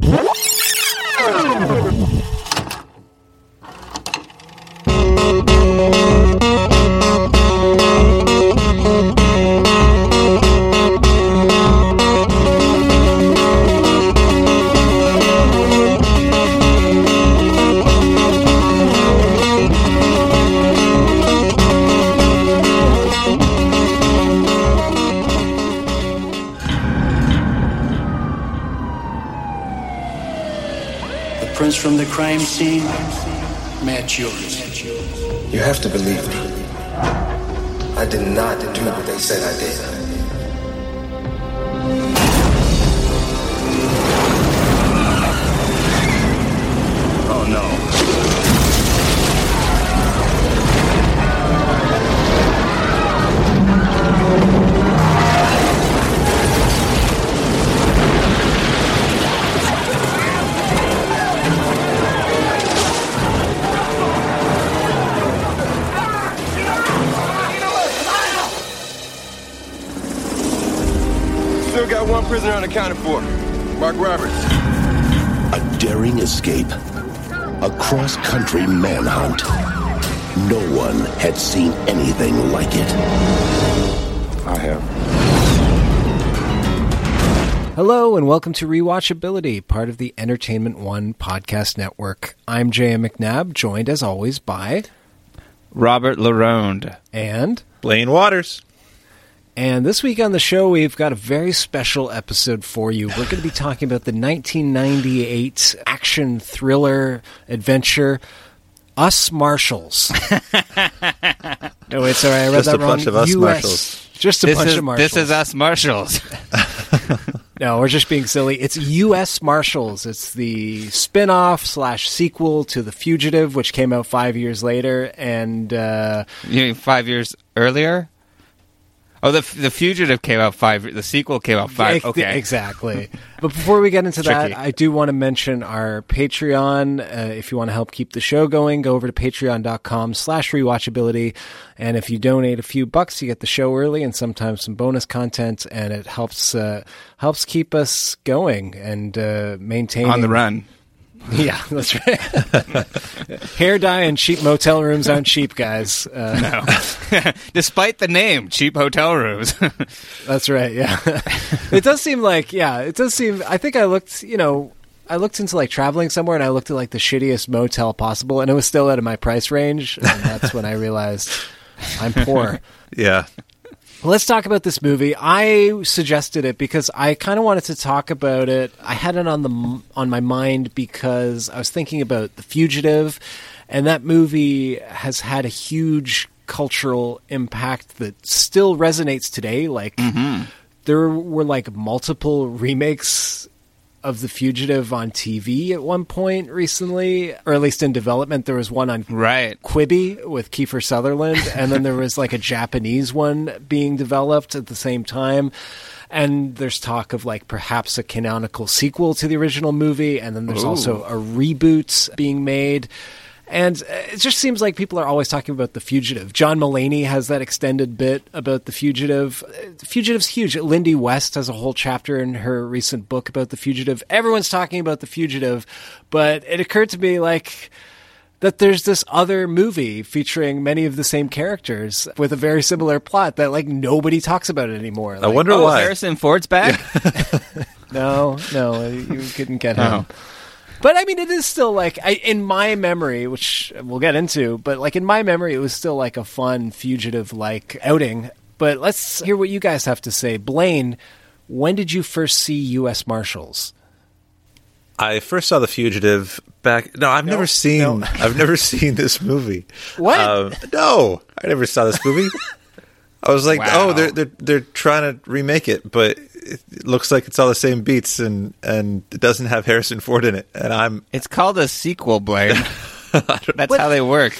Thank you. From the crime scene match yours. You have to believe me. I did not do what they said I did. Still got one prisoner unaccounted for. Mark Roberts. A daring escape. A cross country manhunt. No one had seen anything like it. I have. Hello and welcome to Rewatchability, part of the Entertainment One podcast network. I'm J.M. McNabb, joined as always by Robert Laronde. and Blaine Waters. And this week on the show we've got a very special episode for you. We're going to be talking about the 1998 action thriller adventure Us Marshals. no, wait, sorry, I read Just that a wrong. bunch of us US Marshals. Just a This bunch is, of marshals. this is us marshals. No, we're just being silly. It's U.S. Marshals. It's the spin-off slash sequel to The Fugitive, which came out five years later, and uh, you mean five years earlier? Oh, the the fugitive came out five. The sequel came out five. Okay, exactly. but before we get into that. I do want to mention our Patreon. Uh, if you want to help keep the show going, go over to patreon.com slash rewatchability. And if you donate a few bucks, you get the show early and sometimes some bonus content, and it helps uh, helps keep us going and uh, maintaining on the run. Yeah, that's right. Hair dye and cheap motel rooms aren't cheap, guys. Uh, No, despite the name, cheap hotel rooms. that's right. Yeah, it does seem like yeah, it does seem. I think I looked, you know, I looked into like traveling somewhere, and I looked at like the shittiest motel possible, and it was still out of my price range, and that's when I realized I'm poor. Yeah. Let's talk about this movie. I suggested it because I kind of wanted to talk about it. I had it on the on my mind because I was thinking about The Fugitive, and that movie has had a huge cultural impact that still resonates today. Like mm-hmm. there were like multiple remakes of The Fugitive on TV at one point recently, or at least in development. There was one on right. Quibi with Kiefer Sutherland, and then there was like a Japanese one being developed at the same time. And there's talk of like perhaps a canonical sequel to the original movie, and then there's also a reboot being made. And uh, it just seems like people are always talking about The Fugitive. John Mulaney has that extended bit about The Fugitive. Uh, The Fugitive's huge. Lindy West has a whole chapter in her recent book about The Fugitive. Everyone's talking about The Fugitive, but it occurred to me like that there's this other movie featuring many of the same characters with a very similar plot that like nobody talks about it anymore. I Like, wonder Oh, why. Harrison Ford's back. no, no, you couldn't get him. Oh. But I mean, it is still like I, in my memory, which we'll get into. But like in my memory, it was still like a fun fugitive like outing. But let's hear what you guys have to say. Blaine, when did you first see U.S. Marshals? I first saw The Fugitive back. No, I've never seen. I've never seen this movie. What? Um, no, I never saw this movie. I was like, Wow. oh, they're they're they're trying to remake it, but it, looks like it's all the same beats, and and it doesn't have Harrison Ford in it. And I'm It's called a sequel, Blaine. That's how they work.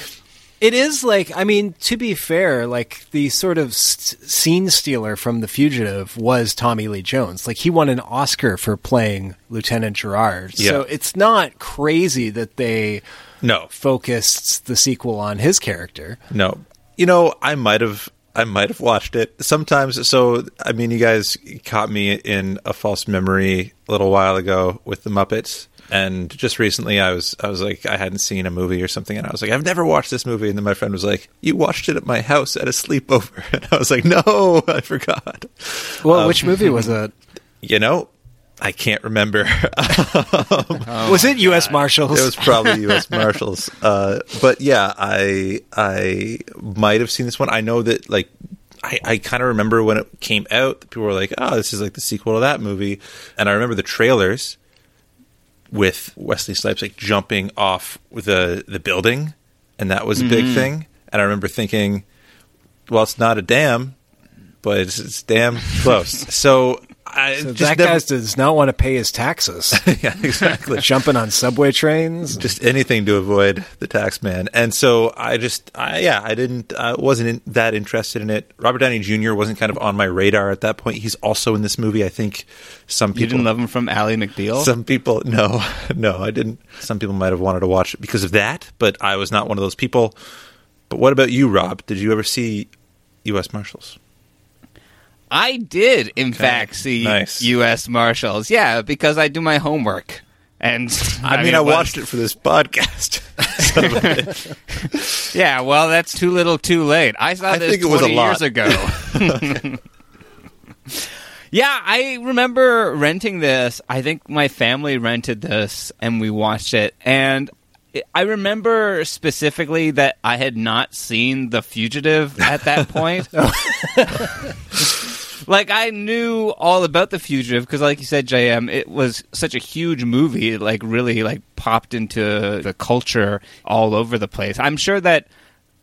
It is like, I mean, to be fair, like the sort of st- scene stealer from The Fugitive was Tommy Lee Jones. Like he won an Oscar for playing Lieutenant Gerard. Yeah. So it's not crazy that they no focused the sequel on his character. No, you know, I might have, I might have watched it sometimes. So, I mean, you guys caught me in a false memory a little while ago with the Muppets, and just recently, I was, I was like, I hadn't seen a movie or something, and I was like, I've never watched this movie, and then my friend was like, You watched it at my house at a sleepover, and I was like, No, I forgot. Well, Um, which movie was that? You know. I can't remember. was it U.S. Marshals? It was probably U.S. Marshals. Uh, but yeah, I I might have seen this one. I know that like I, I kind of remember when it came out. People were like, "Oh, this is like the sequel to that movie," and I remember the trailers with Wesley Snipes like jumping off the the building, and that was a big Mhm. thing. And I remember thinking, "Well, it's not a dam, but it's, it's damn close." so. I So just that never- guy does not want to pay his taxes. yeah, exactly. Jumping on subway trains. just anything to avoid the tax man. And so I just, I, yeah, I didn't, I wasn't in, that interested in it. Robert Downey Jr. wasn't kind of on my radar at that point. He's also in this movie. I think some people You didn't love him from Ally McBeal? Some people, no, no, I didn't. Some people might have wanted to watch it because of that, but I was not one of those people. But what about you, Rob? Did you ever see U.S. Marshals? I did, in fact, see Nice. U.S. Marshals. Yeah, because I do my homework. And I, mean, I was- watched it for this podcast. Son of a bitch. Yeah, well, that's too little, too late. I saw I this think it was a 20 lot. years ago. yeah, I remember renting this. I think my family rented this, and we watched it. And I remember specifically that I had not seen The Fugitive at that point. Like I knew all about the fugitive because, like you said, JM, it was such a huge movie. It like really like popped into the culture all over the place. I'm sure that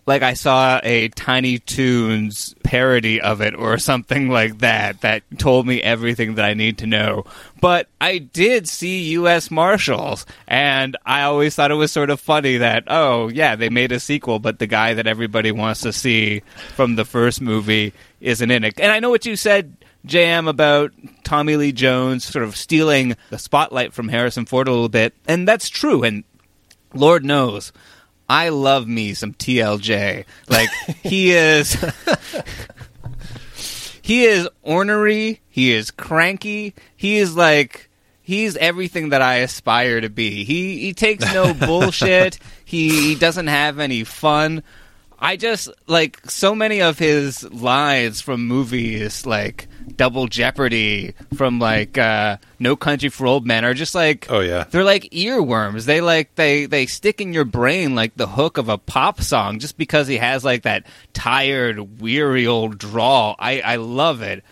like I saw a Tiny Toons parody of it or something like that that told me everything that I need to know. But I did see U.S. Marshals, and I always thought it was sort of funny that oh yeah they made a sequel, but the guy that everybody wants to see from the first movie isn't in it. And I know what you said. JM about Tommy Lee Jones sort of stealing the spotlight from Harrison Ford a little bit, and that's true. And Lord knows, I love me some TLJ. Like he is he is ornery, he is cranky, he is like he's everything that I aspire to be. He he takes no bullshit. He, he doesn't have any fun. I just like so many of his lines from movies like Double Jeopardy from like uh No Country for Old Men are just like Oh, yeah. they're like earworms. They like they they stick in your brain like the hook of a pop song just because he has like that tired, weary old drawl. I I love it.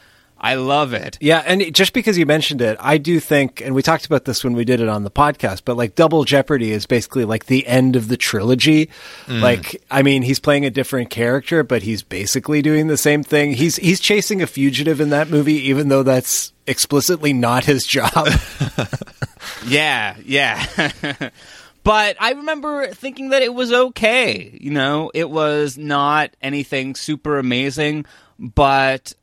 I love it. Yeah, and just because you mentioned it, I do think, and we talked about this when we did it on the podcast, but like Double Jeopardy is basically like the end of the trilogy. Mm. Like, I mean, he's playing a different character, but he's basically doing the same thing. He's he's chasing a fugitive in that movie, even though that's explicitly not his job. Yeah, yeah. but I remember thinking that it was okay. You know, it was not anything super amazing, but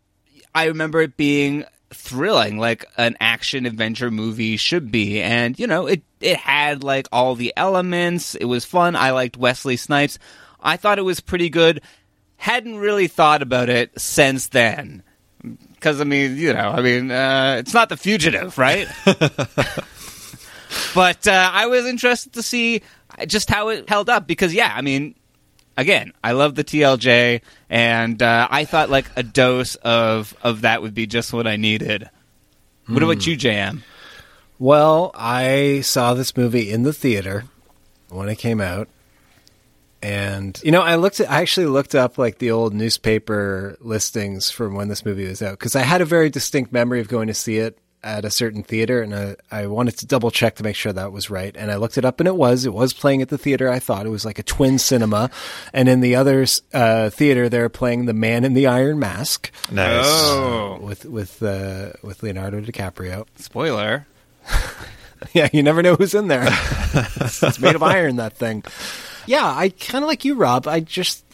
I remember it being thrilling, like an action adventure movie should be. And, you know, it, it had like all the elements. It was fun. I liked Wesley Snipes. I thought it was pretty good. Hadn't really thought about it since then. Because, I mean, you know, I mean, uh, it's not The Fugitive, right? but uh, I was interested to see just how it held up because, yeah, I mean, again, I love the TLJ, and uh, I thought like a dose of of that would be just what I needed. What about you, JM? Well, I saw this movie in the theater when it came out. And you know, I looked at I actually looked up like the old newspaper listings from when this movie was out because I had a very distinct memory of going to see it at a certain theater, and I, I wanted to double check to make sure that was right. And I looked it up, and it was. It was playing at the theater. I thought it was like a twin cinema, and in the other uh, theater, they're playing The Man in the Iron Mask Nice. Oh, with with uh, with Leonardo DiCaprio. spoiler. Yeah, you never know who's in there. it's, it's made of iron, that thing. Yeah, I kind of like you, Rob. I just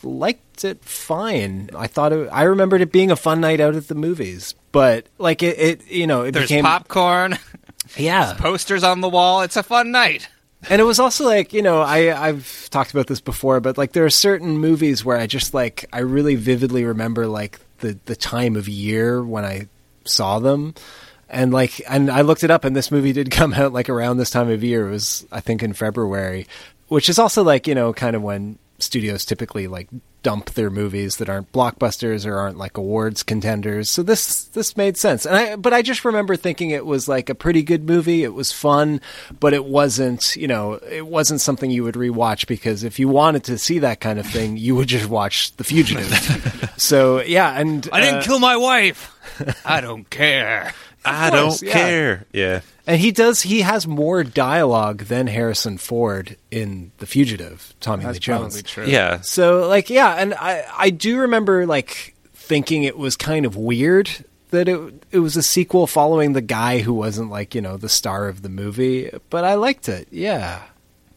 liked it fine. I thought it, I remembered it being a fun night out at the movies, but like it, it you know, it There's became popcorn, yeah, posters on the wall. It's a fun night. and it was also like you know I I've talked about this before, but like there are certain movies where I just like I really vividly remember like the the time of year when I saw them. And like, and I looked it up, and this movie did come out like around this time of year. It was, I think, in February, which is also like you know, kind of when studios typically like dump their movies that aren't blockbusters or aren't like awards contenders. So this this made sense. And I but I just remember thinking it was like a pretty good movie. It was fun, but it wasn't, you know, it wasn't something you would rewatch because if you wanted to see that kind of thing, you would just watch The Fugitive. so, yeah, and I didn't uh, kill my wife. I don't care. I course, don't yeah. care. Yeah. And he does. He has more dialogue than Harrison Ford in The Fugitive. Tommy Lee Jones. true. Yeah. So like yeah, and I I do remember like thinking it was kind of weird that it it was a sequel following the guy who wasn't like you know the star of the movie, but I liked it. Yeah,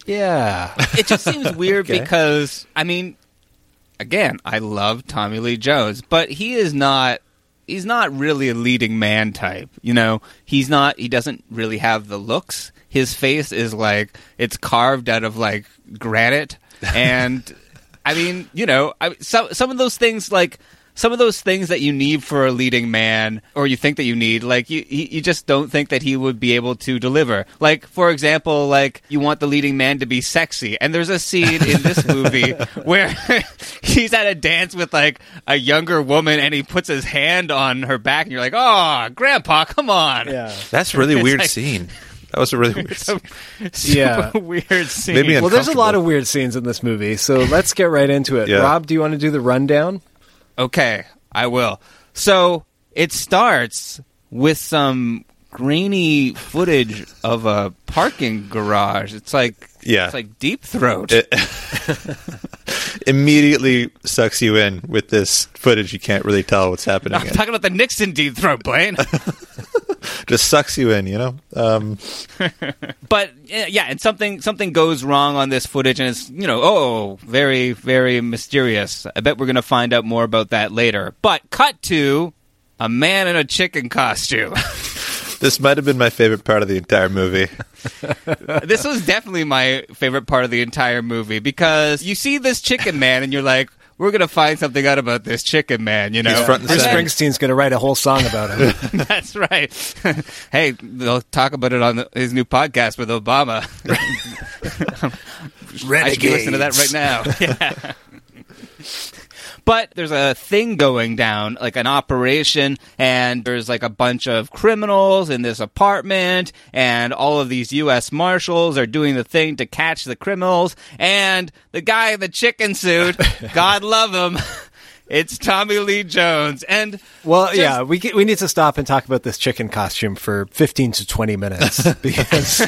yeah. It just seems weird Okay. because I mean, again, I love Tommy Lee Jones, but he is not. He's not really a leading man type. You know, he's not. He doesn't really have the looks. His face is like it's carved out of like granite, and I mean, you know, I, some some of those things like some of those things that you need for a leading man, or you think that you need, like you you you just don't think that he would be able to deliver. Like for example, like you want the leading man to be sexy, and there's a scene in this movie where he's at a dance with like a younger woman, and he puts his hand on her back, and you're like, oh, Grandpa, come on, Yeah. That's a really It's weird like- scene. That was a really weird scene. super Yeah. weird scene. Maybe Well, there's a lot of weird scenes in this movie, so let's get right into it. Yeah. Rob, do you want to do the rundown? Okay, I will. So it starts with some grainy footage of a parking garage. It's like Yeah. it's like deep throat. It immediately sucks you in with this footage. You can't really tell what's happening. I'm in. talking about the Nixon deep throat, Blaine. Just sucks you in, you know. Um, but yeah, and something something goes wrong on this footage, and it's you know oh very very mysterious. I bet we're gonna find out more about that later. But cut to a man in a chicken costume. this might have been my favorite part of the entire movie. this was definitely my favorite part of the entire movie because you see this chicken man and you're like, we're gonna find something out about this chicken man, you know. He's front and Bruce. Springsteen's going to write a whole song about him. That's right. hey, they'll talk about it on the, his new podcast with Obama. I should be listening to that right now. Yeah. But there's a thing going down, like an operation, and there's like a bunch of criminals in this apartment, and all of these U.S. Marshals are doing the thing to catch the criminals, and the guy in the chicken suit, God love him, it's Tommy Lee Jones, and Well, just- yeah, we get, we need to stop and talk about this chicken costume for 15 to 20 minutes because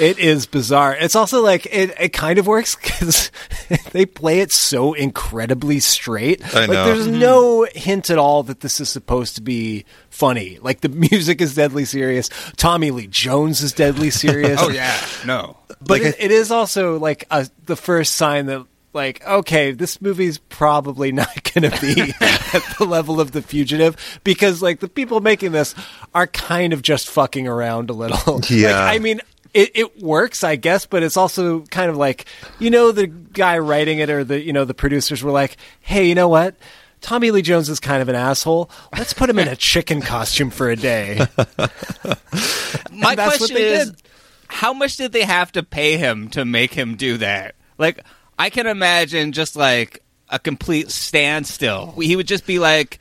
it is bizarre. It's also like it, it kind of works because they play it so incredibly straight. I Like know. there's mm-hmm. no hint at all that this is supposed to be funny. Like the music is deadly serious. Tommy Lee Jones is deadly serious. Oh yeah, no. But Like it, it is also like a, the first sign that like okay this movie's probably not going to be at the level of the fugitive because like the people making this are kind of just fucking around a little Yeah. Like, i mean it, it works i guess but it's also kind of like you know the guy writing it or the you know the producers were like hey you know what Tommy Lee Jones is kind of an asshole. Let's put him in a chicken costume for a day. My question is, did. how much did they have to pay him to make him do that? Like, I can imagine just like a complete standstill. He would just be like,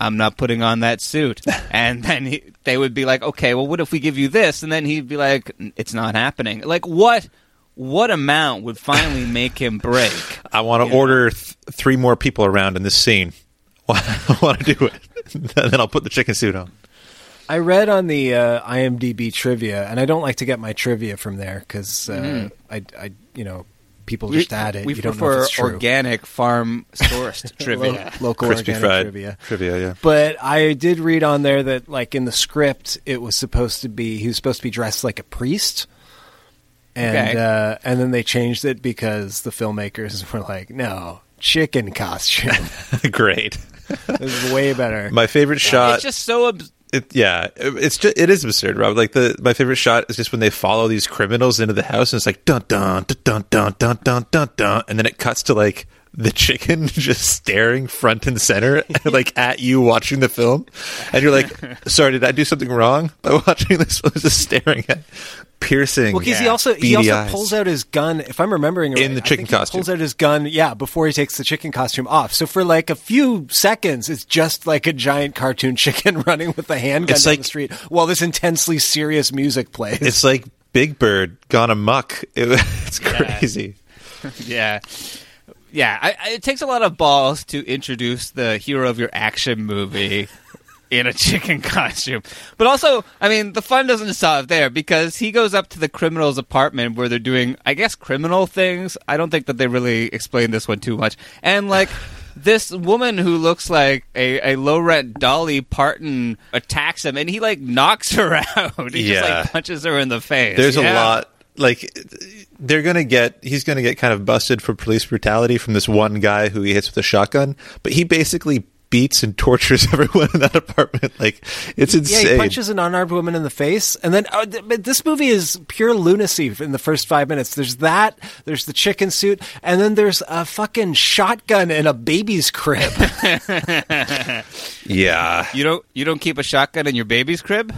"I'm not putting on that suit," and then he, they would be like, "Okay, well, what if we give you this?" And then he'd be like, "It's not happening." Like, what? What amount would finally make him break? I want to order th- three more people around in this scene. I want to do it. and then I'll put the chicken suit on. I read on the uh, IMDb trivia, and I don't like to get my trivia from there because uh, Mhm. I, I, you know, people just add it. We you don't know prefer if it's true. organic farm sourced trivia. Lo- local Crispy organic fried trivia. trivia, yeah. But I did read on there that, like in the script, it was supposed to be he was supposed to be dressed like a priest, and Okay. uh, and then they changed it because the filmmakers were like, no, chicken costume. Great. this is way better. My favorite shot. it's just so. Abs- It, yeah, it's just it is absurd, Rob. Like the my favorite shot is just when they follow these criminals into the house, and it's like dun dun dun dun dun dun dun dun dun, and then it cuts to like the chicken just staring front and center, like at you watching the film, and you're like, "Sorry, did I do something wrong by watching this?" I was just staring at piercing. Well, because he also he also eyes. pulls out his gun. If I'm remembering right, In the chicken costume. pulls out his gun. Yeah, before he takes the chicken costume off. So for like a few seconds, it's just like a giant cartoon chicken running with a handgun It's down like- the street while this intensely serious music plays. It's like Big Bird gone amuck. It, it's crazy. yeah. Yeah, I, I, it takes a lot of balls to introduce the hero of your action movie in a chicken costume. But also, I mean, the fun doesn't stop there because he goes up to the criminal's apartment where they're doing, I guess, criminal things. I don't think that they really explain this one too much. And like. This woman who looks like a, a low rent Dolly Parton attacks him and he like knocks her out. He just like punches her in the face. There's a lot like they're gonna get he's gonna get kind of busted for police brutality from this one guy who he hits with a shotgun, but he basically beats and tortures everyone in that apartment. Like it's insane. Yeah, he punches an unarmed woman in the face, and then uh, th- this movie is pure lunacy in the first five minutes. There's that, there's the chicken suit, and then there's a fucking shotgun in a baby's crib. yeah, You don't you don't keep a shotgun in your baby's crib?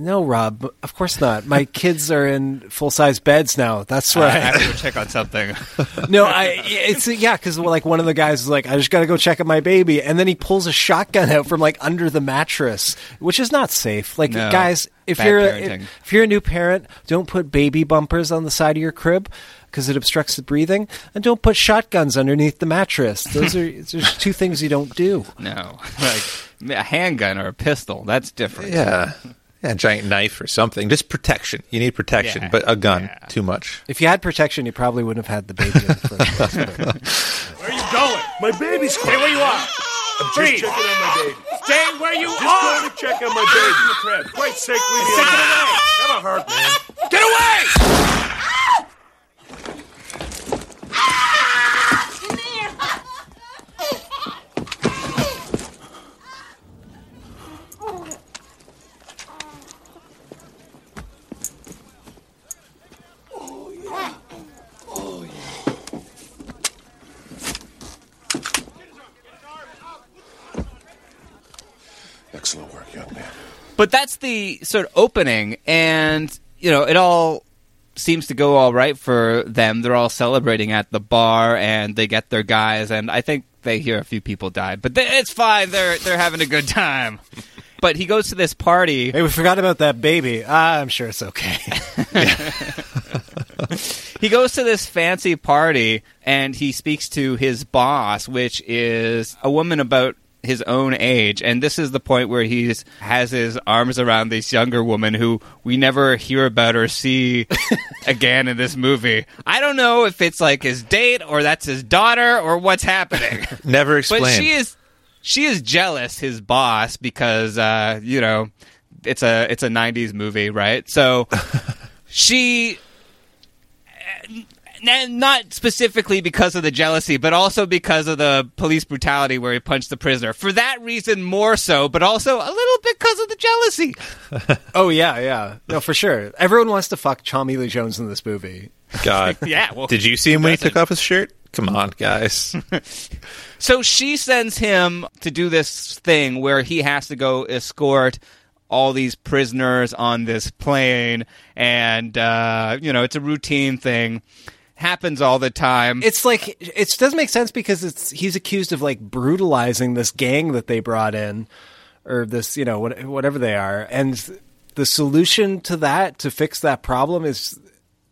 No, Rob, of course not. My kids are in full size beds now. That's where I right. have to go check on something. no, I it's yeah, because like one of the guys is like, I just got to go check on my baby, and then he pulls a shotgun out from like under the mattress, which is not safe. Like No, guys, if you're parenting. if, if you're a new parent, don't put baby bumpers on the side of your crib because it obstructs the breathing, and don't put shotguns underneath the mattress. Those are there's two things you don't do. No, like a handgun or a pistol. That's different. yeah. Yeah, a giant knife or something. Just protection. You need protection, Yeah, but a gun, yeah. too much. If you had protection, you probably wouldn't have had the baby. In the place, Where are you going? My baby's Stay where you are. I'm just checking on my baby. Stay where you just are. Just going to check on my baby. In the crib. Quite sake, leave me alone. away. Have a heart, man. Get away! Ah! Excellent work, young man. But that's the sort of opening, and you know, it all seems to go all right for them. They're all celebrating at the bar, and they get their guys, and I think they hear a few people die, but th- it's fine. They're they're having a good time. But he goes to this party. hey, we forgot about that baby. Ah, I'm sure it's okay. he goes to this fancy party and he speaks to his boss, which is a woman about his own age. And this is the point where he has his arms around this younger woman who we never hear about or see again in this movie. I don't know if it's like his date or that's his daughter or what's happening. Never explained. But she is she is jealous, his boss, because uh, you know it's a it's a '90s movie, right? So she, not specifically because of the jealousy, but also because of the police brutality where he punched the prisoner. For that reason, more so, but also a little bit because of the jealousy. oh yeah, yeah, no, for sure. Everyone wants to fuck Tommy Lee Jones in this movie. God. Yeah, well, Did you see him when he took off his shirt? Come on, guys. So she sends him to do this thing where he has to go escort all these prisoners on this plane, and uh, you know it's a routine thing. Happens all the time. It's like it doesn't make sense because it's he's accused of like brutalizing this gang that they brought in, or this you know what, whatever they are, and the solution to that to fix that problem is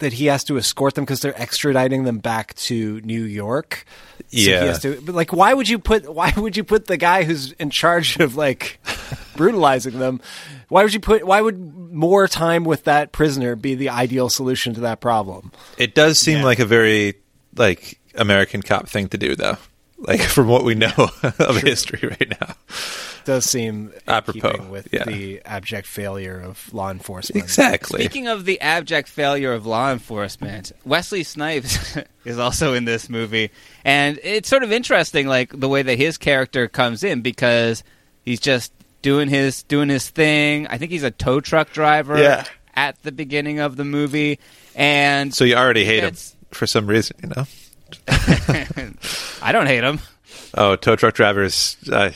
that he has to escort them because they're extraditing them back to New York. So Yeah. he has to, but like, why would you put why would you put the guy who's in charge of like brutalizing them. Why would you put? Why would more time with that prisoner be the ideal solution to that problem? It does seem like a very like American cop thing to do, though. Like from what we know of history right now. does seem Apropos, keeping with yeah. the abject failure of law enforcement. Exactly. Speaking of the abject failure of law enforcement, Wesley Snipes is also in this movie, and it's sort of interesting, like the way that his character comes in because he's just doing his doing his thing. I think he's a tow truck driver Yeah. at the beginning of the movie, and So you already hate him for some reason, you know? I don't hate him. Oh, tow truck drivers, uh,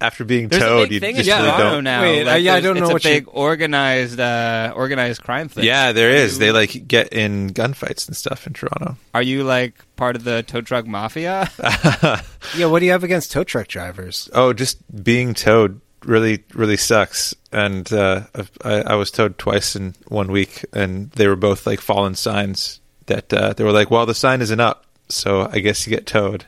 after being There's towed, you thing in just really don't. now. Wait, Like, uh, yeah, I don't know it's what a you- organized uh, organized crime thing. Yeah, there is. They like get in gunfights and stuff in Toronto. Are you like part of the tow truck mafia? Yeah, what do you have against tow truck drivers? Oh, just being towed really, really sucks. And uh, I, I was towed twice in one week, and they were both like fallen signs that uh, they were like, "Well, the sign isn't up, so I guess you get towed."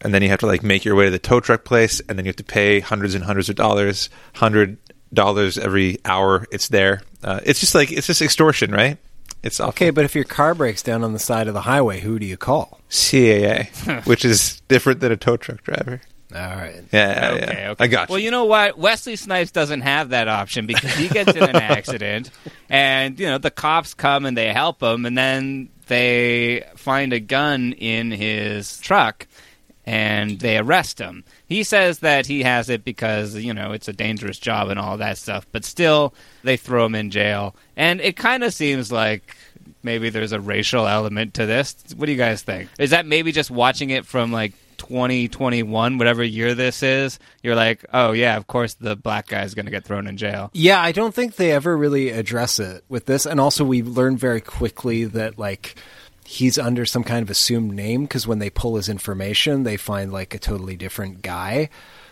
And then you have to like make your way to the tow truck place, and then you have to pay hundreds and hundreds of dollars, hundred dollars every hour it's there. Uh, it's just like it's just extortion, right? It's awful. Okay, but if your car breaks down on the side of the highway, who do you call? CAA, which is different than a tow truck driver. All right. Yeah, okay, yeah. okay. I got you. Well, you know what? Wesley Snipes doesn't have that option because he gets in an accident, and you know the cops come and they help him, and then they find a gun in his truck, and they arrest him. He says that he has it because you know it's a dangerous job and all that stuff, but still they throw him in jail, and it kind of seems like. Maybe there's a racial element to this. What do you guys think? Is that maybe just watching it from like 2021, whatever year this is, you're like, oh yeah, of course the black guy's going to get thrown in jail. Yeah, I don't think they ever really address it with this. And also, we learn very quickly that, like, he's under some kind of assumed name because when they pull his information, they find, like, a totally different guy.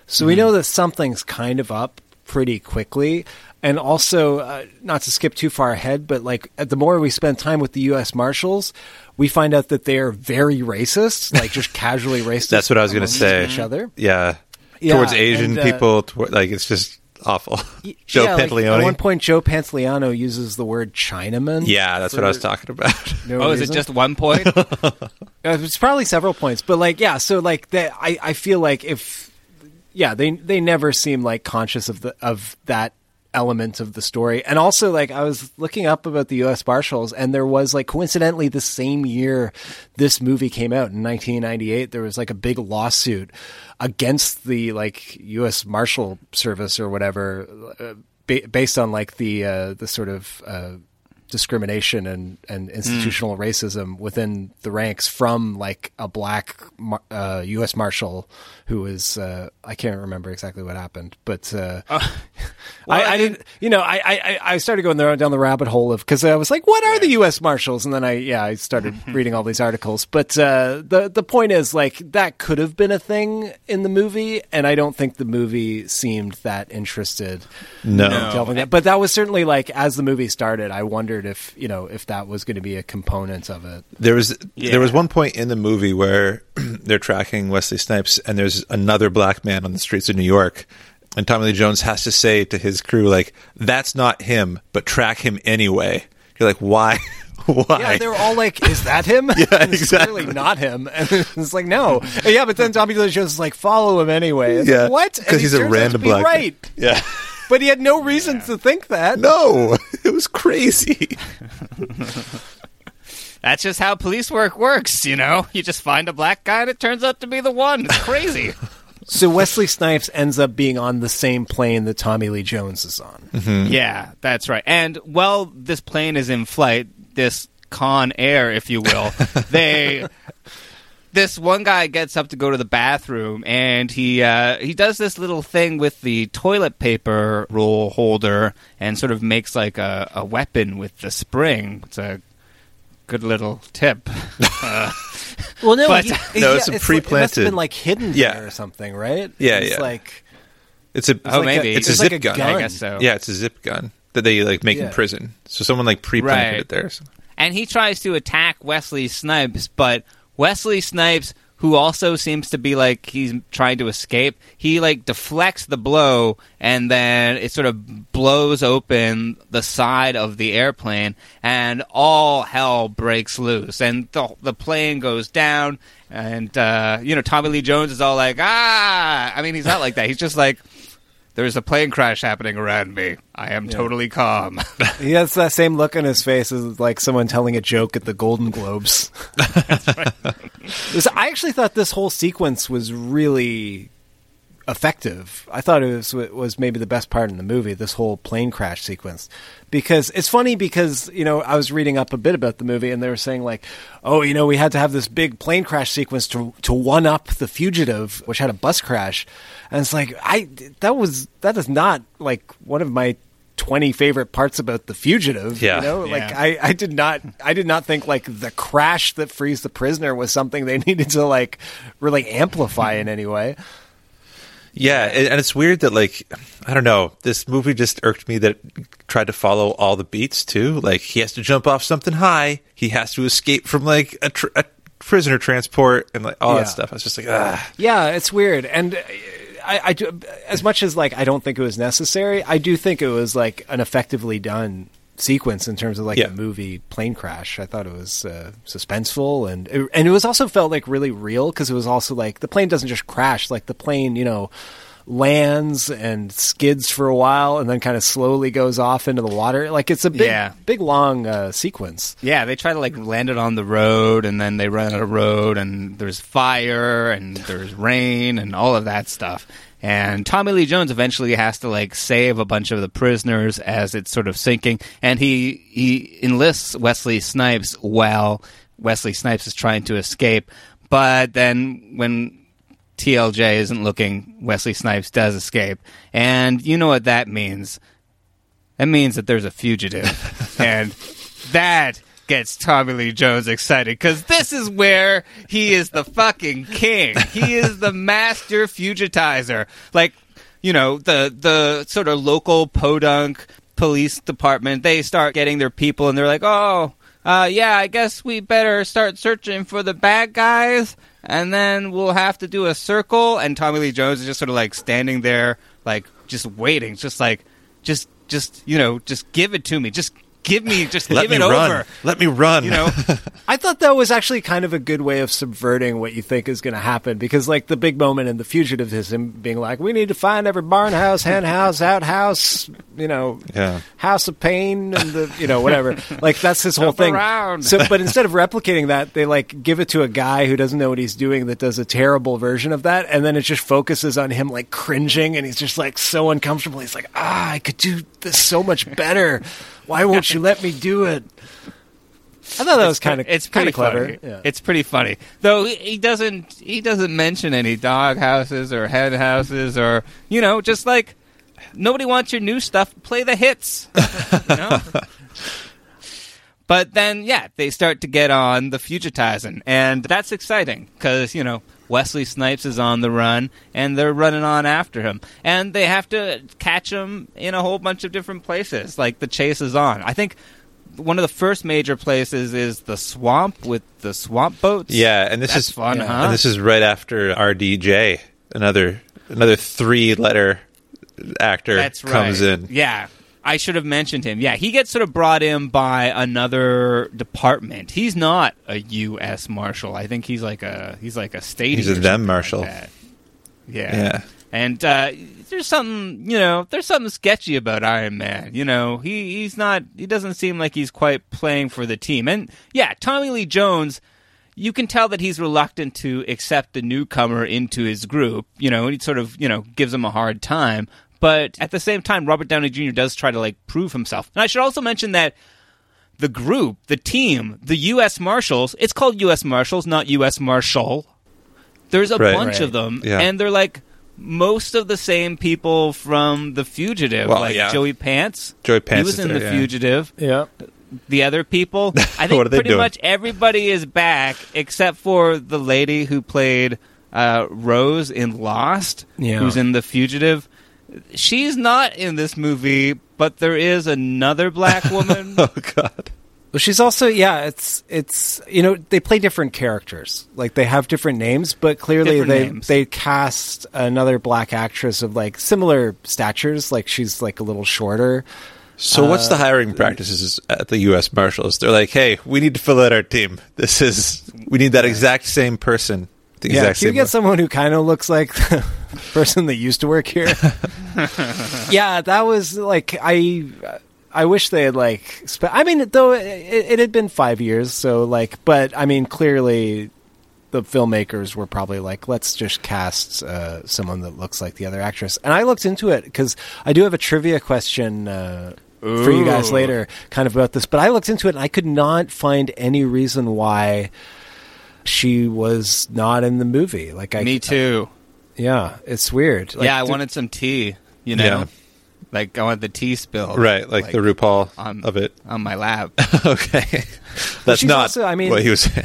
So we know that something's kind of up pretty quickly. And also, uh, not to skip too far ahead, but, like, the more we spend time with the U.S. Marshals, we find out that they are very racist, like, just casually racist. That's what I was going to say. Each other. Yeah. Yeah, Towards Asian and, uh, people, toward, like it's just awful. Joe yeah, like, at one point, Joe Pantoliano uses the word Chinaman. yeah, that's what I was talking about. no oh, is it just one point? Uh, It's probably several points, but like, yeah. So like, they, I I feel like if, yeah, they they never seem like conscious of the of that element of the story, and also like I was looking up about the U.S. Marshals, and there was like coincidentally the same year this movie came out in 1998, there was like a big lawsuit against the like U.S. Marshal Service or whatever, uh, ba- based on like the uh, the sort of. Uh, discrimination and, and institutional racism within the ranks from like a black uh, U.S. Marshal who was uh, I can't remember exactly what happened, but uh, I, I didn't. You know, I, I, I started going there, down the rabbit hole of because I was like, what are the U.S. Marshals? And then I yeah I started reading all these articles. But uh, the the point is like that could have been a thing in the movie, and I don't think the movie seemed that interested. No. in delving that. But that was certainly like as the movie started, I wondered if you know if that was going to be a component of it. There was there was one point in the movie where they're tracking Wesley Snipes, and there's another black man on the streets of New York, and Tommy Lee Jones has to say to his crew like, "That's not him, but track him anyway." You're like, why? why? Yeah, they were all like, "Is that him?" Yeah, it's exactly. Clearly not him. And it's like, no. And yeah, but then Tommy Lee Jones is like, "Follow him anyway." It's yeah, like, what? And Because he he's a turns out to random be black. Right. Yeah. But he had no reason to think that. No, it was crazy. That's just how police work works, you know? You just find a black guy and it turns out to be the one. It's crazy. So Wesley Snipes ends up being on the same plane that Tommy Lee Jones is on. Mm-hmm. Yeah, that's right. And while this plane is in flight, this Con Air, if you will, they this one guy gets up to go to the bathroom and he uh, he does this little thing with the toilet paper roll holder and sort of makes like a, a weapon with the spring. It's a good little tip. Uh, Well, no, But- he, No, yeah, it's a It must pre-planted- have been like hidden Yeah. there or something, right? Yeah, it's yeah. Like It's a Oh, like maybe. it's a it's zip like a gun. gun. I guess so. Yeah, it's a zip gun that they like make Yeah. in prison. So someone like pre-planted Right. it there. and he tries to attack Wesley Snipes, but Wesley Snipes who also seems to be like he's trying to escape. He like deflects the blow and then it sort of blows open the side of the airplane and all hell breaks loose and the, the plane goes down and uh, you know Tommy Lee Jones is all like ah I mean he's not like that he's just like there's a plane crash happening around me. I am totally calm. He has that same look on his face as like someone telling a joke at the Golden Globes. I actually thought this whole sequence was really effective. I thought it was was maybe the best part in the movie. This whole plane crash sequence, because it's funny because you know I was reading up a bit about the movie and they were saying like, oh, you know, we had to have this big plane crash sequence to to one up the fugitive, which had a bus crash, and it's like I that was that is not like one of my. 20 favorite parts about the fugitive Yeah. you know like Yeah. I, I did not i did not think like the crash that frees the prisoner was something they needed to like really amplify in any way Yeah, and it's weird that like I don't know, this movie just irked me that it tried to follow all the beats too. Like he has to jump off something high, he has to escape from like a, tr- a prisoner transport, and like all Yeah. that stuff. I was just like, ah, Yeah, it's weird, and uh, I, I do, as much as like I don't think it was necessary. I do think it was like an effectively done sequence in terms of like Yeah. the movie plane crash. I thought it was uh, suspenseful, and it, and it was also felt like really real because it was also like the plane doesn't just crash; like the plane, you know. Lands and skids for a while, and then kind of slowly goes off into the water. Like it's a big, Yeah. big long uh, sequence. Yeah, they try to like land it on the road, and then they run out of road, and there's fire, and there's rain, and all of that stuff. And Tommy Lee Jones eventually has to like save a bunch of the prisoners as it's sort of sinking, and he he enlists Wesley Snipes while Wesley Snipes is trying to escape. But then when TLJ isn't looking, Wesley Snipes does escape, and you know what that means. That means that there's a fugitive. and that gets Tommy Lee Jones excited because this is where he is the fucking king. He is the master fugitizer. Like, you know, the the sort of local podunk police department, they start getting their people and they're like, "Oh, uh, yeah, I guess we better start searching for the bad guys." And then we'll have to do a circle, and Tommy Lee Jones is just sort of like standing there, like just waiting, just like, just, just you know, just give it to me, just give me, just let give me it run, over. let me run. You know, I thought that was actually kind of a good way of subverting what you think is going to happen because, like, the big moment in The Fugitive is him being like, "We need to find every barn house, hen house, outhouse, you know, Yeah. house of pain, and the, you know, whatever." like that's his whole Jump thing. around. So, but instead of replicating that, they like give it to a guy who doesn't know what he's doing that does a terrible version of that, and then it just focuses on him like cringing, and he's just like so uncomfortable. He's like, "Ah, I could do this so much better. Why won't you let me do it?" I thought that was kind of it's kind pretty of clever. Yeah. It's pretty funny, though. He he doesn't he doesn't mention any dog houses or hen houses or you know, just like nobody wants your new stuff. Play the hits, you know. But then, yeah, they start to get on the fugitizing, and that's exciting because you know Wesley Snipes is on the run, and they're running on after him, and they have to catch him in a whole bunch of different places. Like the chase is on. I think one of the first major places is the swamp with the swamp boats. yeah, and this That's is fun, huh? And this is right after RDJ, another another three letter actor That's right. comes in. Yeah. I should have mentioned him. Yeah, he gets sort of brought in by another department. He's not a U.S. Marshal. I think he's like a he's like a state. He's a them marshal. yeah. Yeah. And uh, there's something, you know, there's something sketchy about Iron Man. You know, he he's not. He doesn't seem like he's quite playing for the team. And yeah, Tommy Lee Jones. You can tell that he's reluctant to accept the newcomer into his group. You know, he sort of, you know, gives him a hard time. But at the same time, Robert Downey Jr. does try to like prove himself. And I should also mention that the group, the team, the U.S. Marshals, it's called U.S. Marshals, not U.S. Marshal. There's a Right. bunch Right. of them, Yeah. and they're like most of the same people from The Fugitive, Well, like yeah. Joey Pants. Joey Pants He was is in there, The yeah. Fugitive. Yeah. The other people, I What think are they pretty doing? much everybody is back except for the lady who played uh, Rose in Lost, Yeah. who's in The Fugitive. She's not in this movie, but there is another black woman. Oh God. Well, she's also yeah. It's it's you know they play different characters. Like they have different names, but clearly Different they names. they cast another black actress of like similar statures. Like she's like a little shorter. So what's Uh, the hiring practices at the U.S. Marshals? They're like, hey, we need to fill out our team. This is we need that exact same person. The Yeah, exact can you same. get someone who kind of looks like the person that used to work here? yeah, that was like I. I wish they had like. Spe- I mean, though it, it had been five years, so like, but I mean, clearly, the filmmakers were probably like, let's just cast uh, someone that looks like the other actress. And I looked into it because I do have a trivia question uh, for you guys later, kind of about this. But I looked into it and I could not find any reason why she was not in the movie. Like, I Me too. yeah, it's weird. Like, yeah, I th- wanted some tea. You know, Yeah. like I want the tea spill. right, like, the RuPaul on, of it. on my lap. okay, that's she's not. also- I mean- what he was.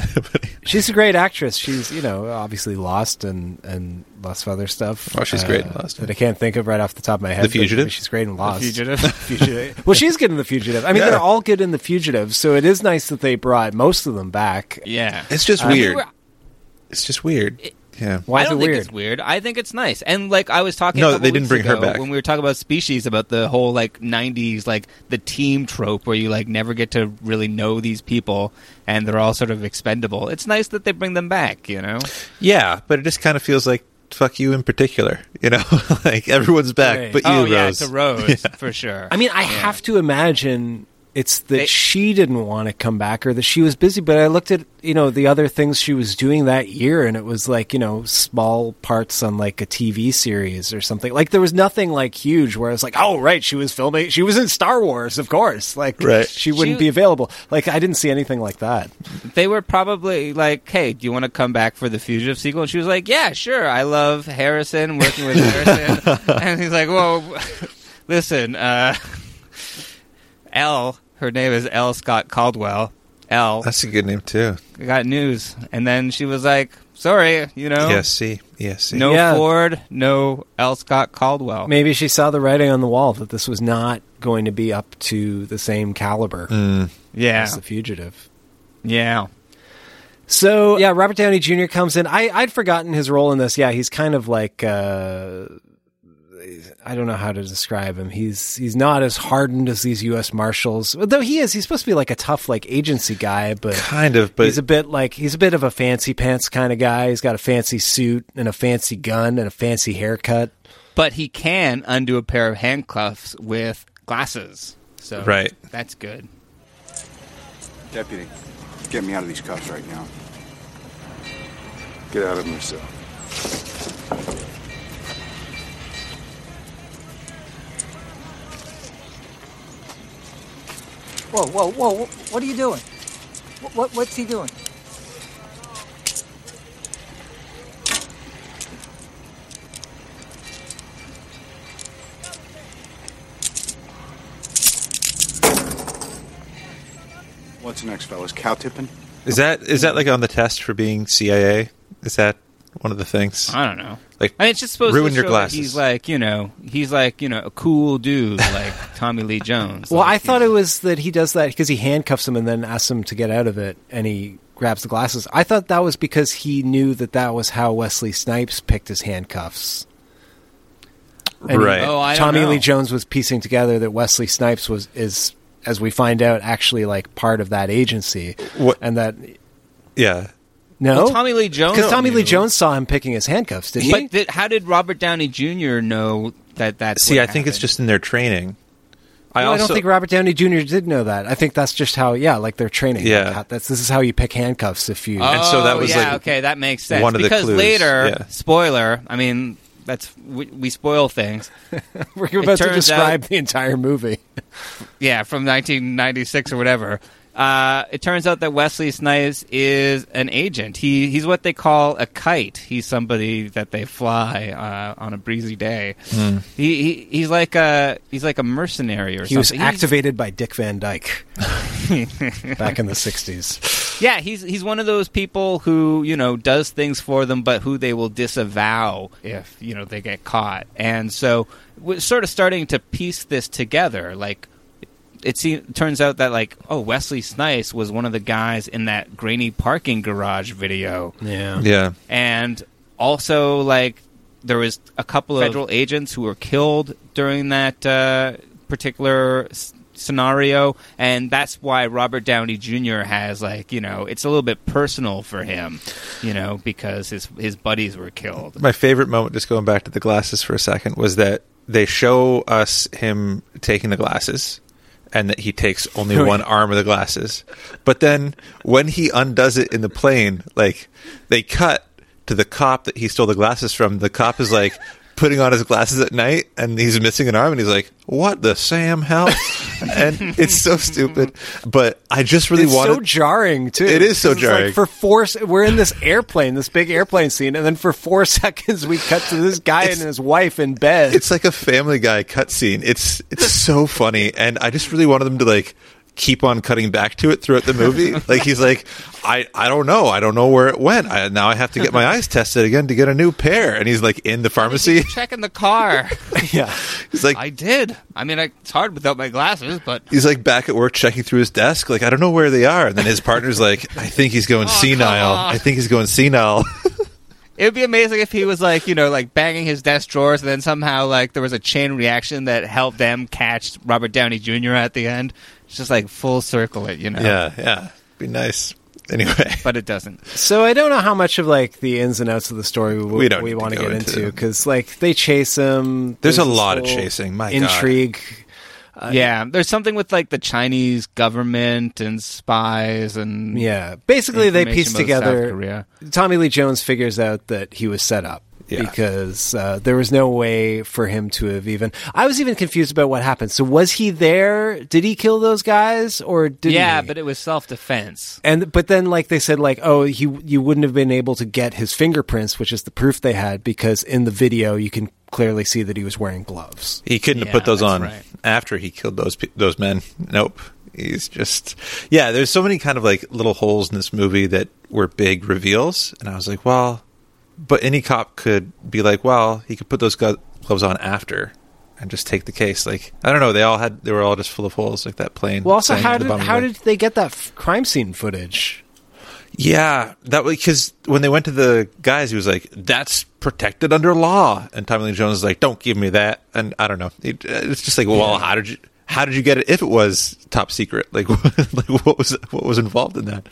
She's a great actress. She's you know obviously Lost and and lots of other stuff. Oh, she's great in uh, Lost, that I can't think of right off the top of my head. The Fugitive? She's great in Lost. Fugitive. Fugitive. Well, she's good in the Fugitive. I mean, Yeah. they're all good in the Fugitive. So it is nice that they brought most of them back. yeah, it's just I weird. it's just weird. yeah. Why I is don't it think weird? it's weird. I think it's nice. And like I was talking, No, they didn't weeks bring her back. when we were talking about species, about the whole like '90s, like the team trope where you like never get to really know these people and they're all sort of expendable. It's nice that they bring them back. You know, Yeah, but it just kind of feels like fuck you in particular. You know, like everyone's back, Right. but you, oh yeah, Rose. to Rose for sure. I mean, I have to imagine it's that she didn't want to come back or that she was busy. But I looked at you know the other things she was doing that year, and it was like you know small parts on like a TV series or something. Like there was nothing like huge where I was like, oh right, she was filming. She was in Star Wars, of course. Like Right. she wouldn't She- be available. Like I didn't see anything like that. they were probably like, "Hey, do you want to come back for the Fugitive sequel?" And she was like, "Yeah, sure. I love Harrison, working with Harrison." and he's like, "Well, listen, uh, L. Her name is L. Scott Caldwell. L. That's a good name too. got news." And then she was like, "Sorry, you know, ESC, ESC. no Yeah. Ford, no L. Scott Caldwell." Maybe she saw the writing on the wall that this was not going to be up to the same caliber yeah, as the fugitive. yeah. So yeah, Robert Downey Jr. comes in. I I'd forgotten his role in this. Yeah, he's kind of like uh, I don't know how to describe him. He's he's not as hardened as these U.S. Marshals, though he is. He's supposed to be like a tough like agency guy, but Kind of, but he's a bit like he's a bit of a fancy pants kind of guy. He's got a fancy suit and a fancy gun and a fancy haircut. But he can undo a pair of handcuffs with glasses. So Right. that's good. Deputy, get me out of these cuffs right now. Get out of them yourself. Whoa, whoa, whoa! What are you doing? What, what what's he doing? What's next, fellas? Cow tipping? is that is that like on the test for being CIA? Is that one of the things? I don't know. Like, I mean, it's just supposed ruin to your show that glasses. He's like, you know, he's like, you know, a cool dude like Tommy Lee Jones. Well, Like, I thought it was that he does that because he handcuffs him and then asks him to get out of it, and he grabs the glasses. I thought that was because he knew that that was how Wesley Snipes picked his handcuffs. And he- Right. Oh, I don't Tommy know. Lee Jones was piecing together that Wesley Snipes was is, as we find out, actually like part of that agency, What- and that Yeah. No, Well, Tommy Lee Jones because Tommy Lee. Jones saw him picking his handcuffs, did he? But did, how did Robert Downey Jr. know that That See, what I think it's just in their training. I Well, I also don't think Robert Downey Jr. did know that. I think that's just how, yeah, like their training. Yeah. Like, how- that's this is how you pick handcuffs. If you, And so that Oh, was, yeah, like, okay, that makes sense. one of the because clues, later, yeah. spoiler. I mean, that's we, we spoil things. we're about to describe out- the entire movie. yeah, from 1996 or whatever. Uh, it turns out that Wesley Snipes is an agent. He he's what they call a kite. He's somebody that they fly uh, on a breezy day. Hmm. He, he he's like a he's like a mercenary or He was something. He's- activated by Dick Van Dyke back in the '60s. Yeah, he's he's one of those people who you know does things for them, but who they will disavow if you know they get caught. And so we're sort of starting to piece this together. Like it seems turns out that like oh Wesley Snipes was one of the guys in that grainy parking garage video. Yeah. Yeah. And also like there was a couple of federal agents who were killed during that uh, particular s- scenario and that's why Robert Downey Jr. has like, you know, it's a little bit personal for him, you know, because his his buddies were killed. My favorite moment, just going back to the glasses for a second, was that they show us him taking the glasses and that he takes only one arm of the glasses. But then when he undoes it in the plane, like they cut to the cop that he stole the glasses from. The cop is like putting on his glasses at night and he's missing an arm and he's like, What the Sam hell? and it's so stupid. But I just really it's wanted so jarring too. It is so it's like jarring. for four, we're in this airplane, this big airplane scene, and then for four seconds we cut to this guy and his wife in bed. It's like a Family Guy cutscene. It's it's so funny, and I just really wanted them to like keep on cutting back to it throughout the movie. like he's like, I I don't know, I don't know where it went. I, now I have to get my eyes tested again to get a new pair. And he's like in the pharmacy. Checking the car. yeah. He's like, I did. I mean, I, it's hard without my glasses, but He's like back at work checking through his desk, like I don't know where they are. And then his partner's like, I think he's going Oh, senile. I think he's going senile. It would be amazing if he was like, you know, like banging his desk drawers, and then somehow like there was a chain reaction that helped them catch Robert Downey Jr. at the end. It's just like full circle it, you know. yeah, yeah, be nice. Anyway, But it doesn't. So I don't know how much of like the ins and outs of the story we, We don't need want to get into into because like they chase him. There's a lot of chasing, my God. intrigue. Uh, yeah, there's something with like the Chinese government and spies and Yeah, basically they piece about South together. Korea. Tommy Lee Jones figures out that he was set up. Yeah. Because uh, there was no way for him to have even. I was even confused about what happened. So was he there? Did he kill those guys, or did yeah, he? but it was self defense. And but then like they said like oh he you wouldn't have been able to get his fingerprints which is the proof they had because in the video you can clearly see that he was wearing gloves. He couldn't Yeah, have put those on right. after he killed those those men. Nope. He's just yeah. There's so many kind of like little holes in this movie that were big reveals, and I was like, well, but any cop could be like, well, he could put those gloves on after and just take the case. Like I don't know. They all had they were all just full of holes, like that plane. Well also how did how did they get that f- crime scene footage? Yeah, that was because when they went to the guys, he was like, "That's protected under law," and Tommy Lee Jones was like, "Don't give me that." And I don't know. It, it's just like, well, how did you? How did you get it if it was top secret? Like, like what was what was involved in that?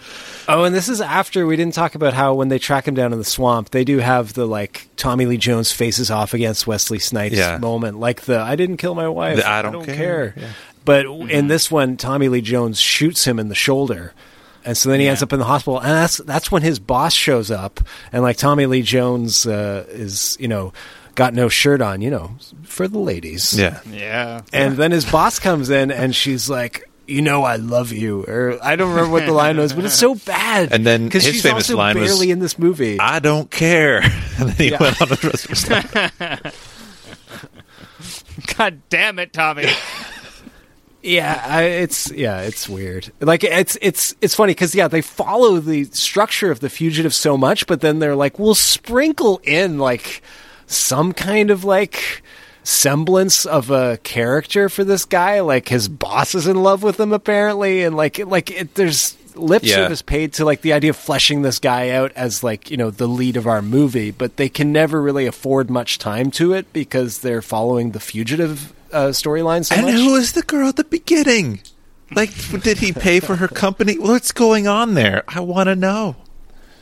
Oh, and this is after we didn't talk about how when they track him down in the swamp, they do have the like Tommy Lee Jones faces off against Wesley Snipes Yeah. moment, like the "I didn't kill my wife, The I don't care." care. Yeah. But in this one, Tommy Lee Jones shoots him in the shoulder, and so then he ends up in the hospital, and that's that's when his boss shows up, and like Tommy Lee Jones uh, is you know got no shirt on, you know, for the ladies, Yeah, Yeah. and then his boss comes in, and she's like. You know I love you, or I don't remember what the line was, but it's so bad. And then because his she's famous also line was, barely in this movie. I don't care. And then he Yeah. went on the rest of his. God damn it, Tommy. Yeah, I, it's yeah, it's weird. Like it's it's it's funny because yeah, they follow the structure of the fugitive so much, but then they're like, we'll sprinkle in like some kind of like semblance of a character for this guy. Like his boss is in love with him apparently, and like like it, there's lip Yeah. service paid to like the idea of fleshing this guy out as like you know the lead of our movie, but they can never really afford much time to it because they're following the fugitive uh, storyline so and much. who was the girl at the beginning? Like, did he pay for her company? What's going on there? I want to know.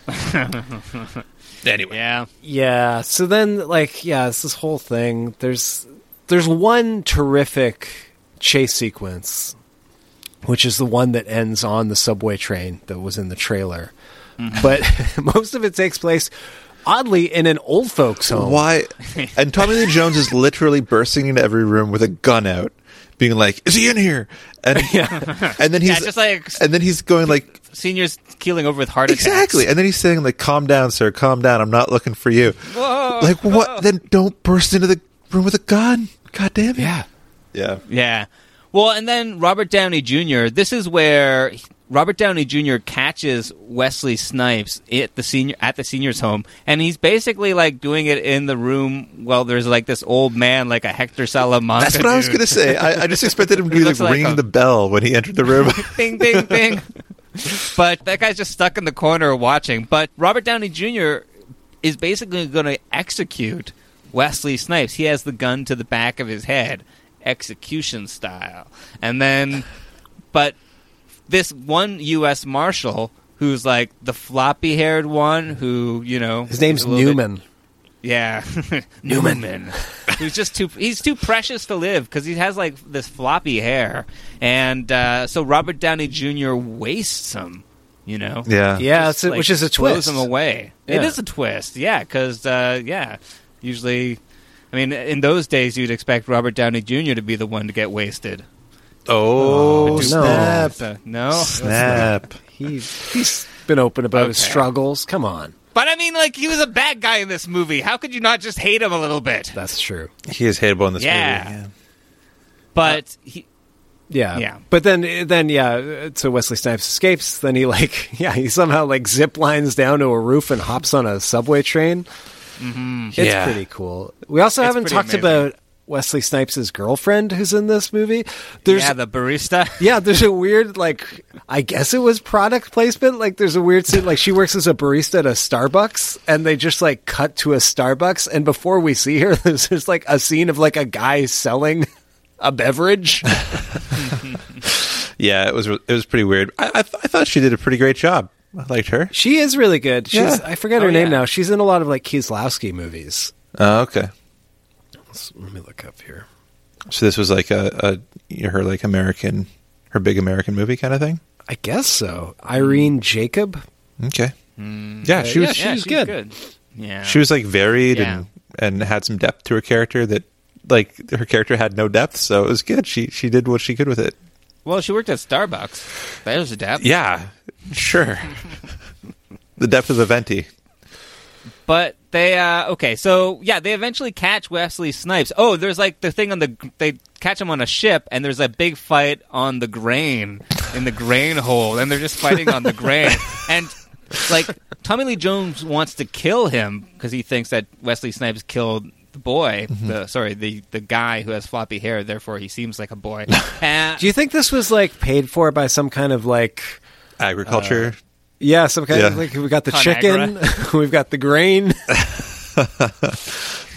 anyway, Yeah. Yeah. So then, like, yeah, it's this whole thing. There's there's one terrific chase sequence, which is the one that ends on the subway train that was in the trailer. Mm-hmm. But most of it takes place, oddly, in an old folks' home. Why? And Tommy Lee Jones is literally bursting into every room with a gun out, being like, "Is he in here?" And yeah. and then he's Yeah, just like and then he's going like, seniors keeling over with heart attacks. "Exactly." And then he's saying like, "Calm down, sir. Calm down. I'm not looking for you." Whoa, like what? whoa. Then don't burst into the room with a gun. God damn it. Yeah. Yeah. Yeah. Well, and then Robert Downey Jr. This is where Robert Downey Jr. catches Wesley Snipes at the senior at the seniors home, and he's basically like doing it in the room while there's like this old man, like a Hector Salamanca. That's what I was going to say. I, I just expected him to be like like ringing a- the bell when he entered the room. bing, bing, bing. but that guy's just stuck in the corner watching. But Robert Downey Jr. is basically going to execute Wesley Snipes. He has the gun to the back of his head, execution style. And then, but this one U.S. Marshal who's like the floppy haired one who, you know. His name's little bit- Newman. yeah, Newman. Who's just too he's too precious to live because he has like this floppy hair, and uh, so Robert Downey Jr. wastes him. You know, Yeah. Yeah, Just, it's a- which is a throws twist. him away. It Yeah. is a twist, yeah, because uh, yeah, usually, I mean, in those days you'd expect Robert Downey Jr. to be the one to get wasted. Oh, no. snap. So, no, Snap. He, he's been open about his struggles. Come on. But I mean, like he was a bad guy in this movie. How could you not just hate him a little bit? That's true. He is hateable in this Yeah. movie. But he, Yeah. Yeah. But then, then yeah. So Wesley Snipes escapes. Then he like, yeah, he somehow like zip lines down to a roof and hops on a subway train. Mm-hmm. It's Yeah. pretty cool. We also It's haven't talked amazing. about Wesley Snipes' girlfriend who's in this movie. There's yeah, the barista. Yeah, there's a weird like I guess it was product placement. Like there's a weird scene like she works as a barista at a Starbucks and they just like cut to a Starbucks and before we see her there's just like a scene of like a guy selling a beverage. Yeah, it was it was pretty weird. I I, th- I thought she did a pretty great job. I liked her. she is really good. She's Yeah. I forget Oh, her name yeah. now. She's in a lot of like Kieslowski movies. Oh, okay. Let's- let me look up here. So this was like a, a her like American her big American movie kind of thing. I guess so. Irene Jacob. Okay. Hmm. Yeah, she was yeah, she, she's good. Yeah. she was like varied Yeah. and and had some depth to her character that like her character had no depth, so it was good. She she did what she could with it. well, she worked at Starbucks. That was a depth. Yeah, sure. the depth of the venti. But they uh okay, so yeah, they eventually catch Wesley Snipes. Oh, there's like the thing on the they catch him on a ship and there's a big fight on the grain in the grain hole and they're just fighting on the grain. And like Tommy Lee Jones wants to kill him because he thinks that Wesley Snipes killed the boy, the sorry, the the guy who has floppy hair, therefore he seems like a boy. And Do you think this was like paid for by some kind of like Agriculture. Yeah, some kind of like we got the Conagra. chicken, we've got the grain.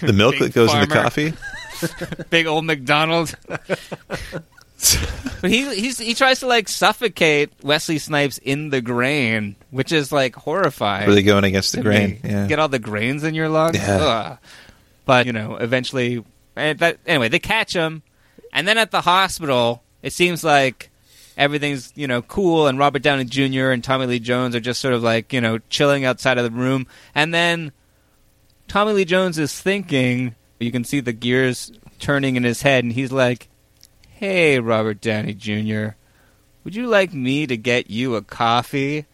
the milk big that goes in the coffee. big old McDonald. but he he's, he tries to like suffocate Wesley Snipes in the grain, which is like horrifying. Really going against the grain. Yeah. Get all the grains in your lungs. Yeah. Ugh. But you know, eventually, eh, that, anyway, they catch him, and then at the hospital, it seems like everything's you know cool, and Robert Downey Jr. and Tommy Lee Jones are just sort of like you know chilling outside of the room, and then Tommy Lee Jones is thinking. You can see the gears turning in his head, and he's like, "Hey, Robert Downey Jr., would you like me to get you a coffee?"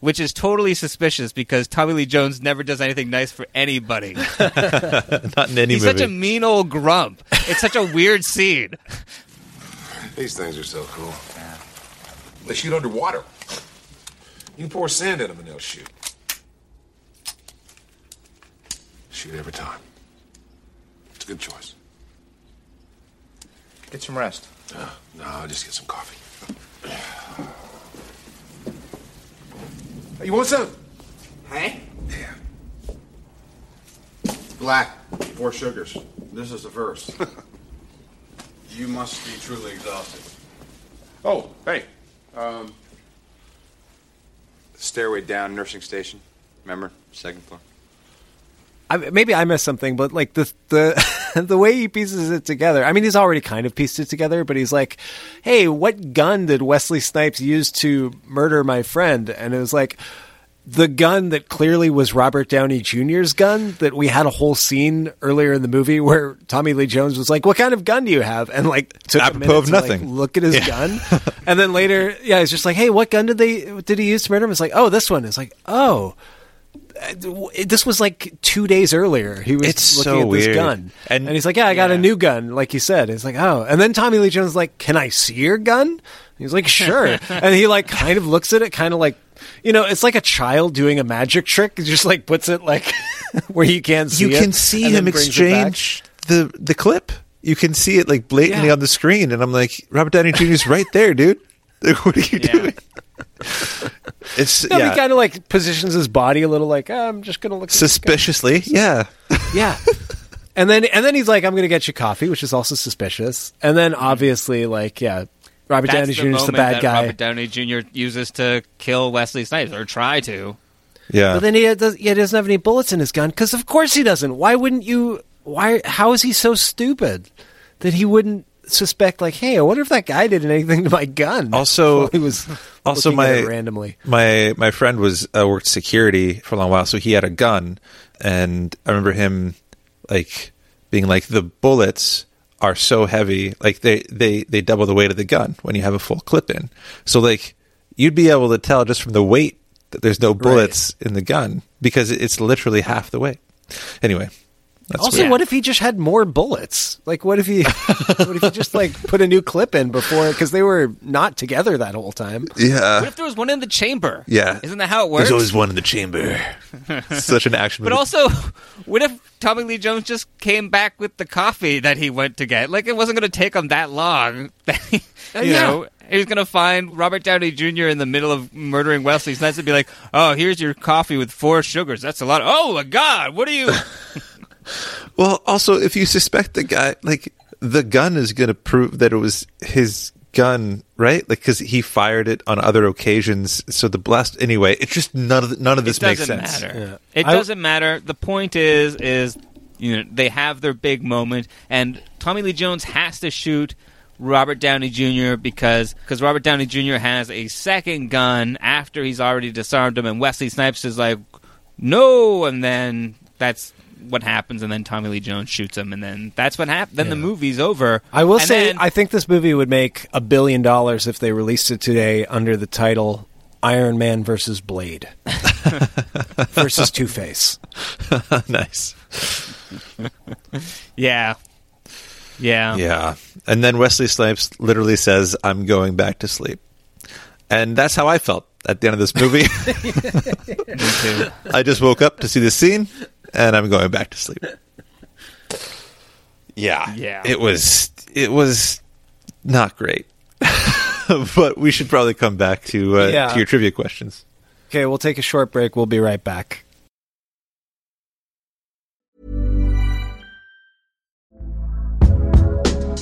Which is totally suspicious because Tommy Lee Jones never does anything nice for anybody. Not in any He's movie. such a mean old grump. It's such a weird scene. These things are so cool. They shoot underwater. You can pour sand in them and they'll shoot. Shoot every time. It's a good choice. Get some rest. Uh, no, I'll just get some coffee. Hey, you want some? Hey? Yeah. Black, four sugars. This is the first. You must be truly exhausted. Oh, hey. Um, stairway down, nursing station. Remember? Second floor. I, maybe I missed something, but like the the the way he pieces it together. I mean, he's already kind of pieced it together, but he's like, "Hey, what gun did Wesley Snipes use to murder my friend?" And it was like the gun that clearly was Robert Downey Jr.'s gun. That we had a whole scene earlier in the movie where Tommy Lee Jones was like, "What kind of gun do you have?" And like took a Apropos of to, like, nothing. look at his gun, and then later, yeah, it's just like, "Hey, what gun did they did he use to murder him?" It's like, "Oh, this one." It's like, "Oh." Uh, this was like two days earlier. He was It's looking so at this weird. gun, And- and, he's like, "Yeah, I got a new gun." Like you said, it's like, "Oh," and then Tommy Lee Jones is like, "Can I see your gun?" He's like, "Sure," and he like kind of looks at it, kind of like. You know, it's like a child doing a magic trick. He just like puts it like where you can't see you it. can see him it exchange the the clip. You can see it like blatantly Yeah. on the screen, and I'm like, Robert Downey Jr.'s right there, dude. Like, what are you doing? It's No, yeah, he kind of like positions his body a little like "Ah, I'm just gonna look at suspiciously. Yeah, Yeah. and then and then he's like, I'm gonna get you coffee, which is also suspicious. And then obviously, like, yeah, Robert That's Downey Jr. is the bad guy. Robert Downey Jr. uses to kill Wesley Snipes or try to. yeah. But then he does, he doesn't have any bullets in his gun because, of course, he doesn't. Why wouldn't you? Why? How is he so stupid that he wouldn't suspect? Like, hey, I wonder if that guy did anything to my gun. Also- he was also looking at my it randomly. my my friend was uh, worked security for a long while, so he had a gun, and I remember him like being like the bullets are so heavy, like they they they double the weight of the gun when you have a full clip in. So like you'd be able to tell just from the weight that there's no bullets in the gun because it's literally half the weight. Anyway, that's also, weird. what if he just had more bullets? Like, what if he, what if he just like put a new clip in before because they were not together that whole time? yeah. What if there was one in the chamber? Yeah. Isn't that how it works? There's always one in the chamber. Such an action But movie. also, what if Tommy Lee Jones just came back with the coffee that he went to get? Like, it wasn't going to take him that long. Uh, you yeah. know, he was going to find Robert Downey Jr. in the middle of murdering Wesley Snipes and be like, "Oh, here's your coffee with four sugars. That's a lot. Oh my God, what are you?" Well, also, if you suspect the guy, like the gun is going to prove that it was his gun, right? Like because he fired it on other occasions. So the blast, anyway. It's just none of the, none of this it makes doesn't sense. matter. It I- doesn't matter. The point is, is you know they have their big moment, and Tommy Lee Jones has to shoot Robert Downey Jr. because because Robert Downey Jr. has a second gun after he's already disarmed him, and Wesley Snipes is like, no, and then that's what happens, and then Tommy Lee Jones shoots him, and then that's what happens. Then the movie's over. I will And say, then- I think this movie would make a billion dollars if they released it today under the title Iron Man versus Blade versus Two Face. nice. yeah, yeah, Yeah. And then Wesley Snipes literally says, "I'm going back to sleep," and that's how I felt at the end of this movie. Me too. I just woke up to see this scene, and I'm going back to sleep. Yeah, Yeah. It was it was not great, but we should probably come back to uh, Yeah. to your trivia questions. Okay, we'll take a short break. We'll be right back.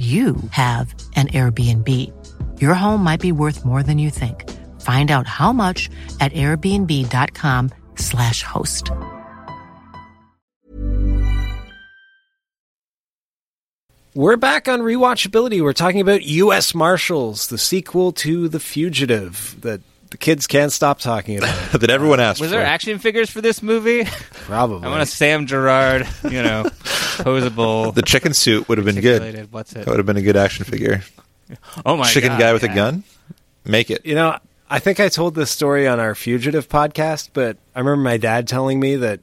you have an Airbnb. Your home might be worth more than you think. Find out how much at airbnb.com/slash host. We're back on rewatchability. We're talking about U.S. Marshals, the sequel to The Fugitive that the kids can't stop talking about. that everyone asked Was for. there action figures for this movie? Probably. I want a Sam Gerard, you know, posable. the chicken suit would have been good. articulated- What's it? That would have been a good action figure. Oh my chicken God, guy with yeah. a gun. Make it. You know, I think I told this story on our Fugitive podcast, but I remember my dad telling me that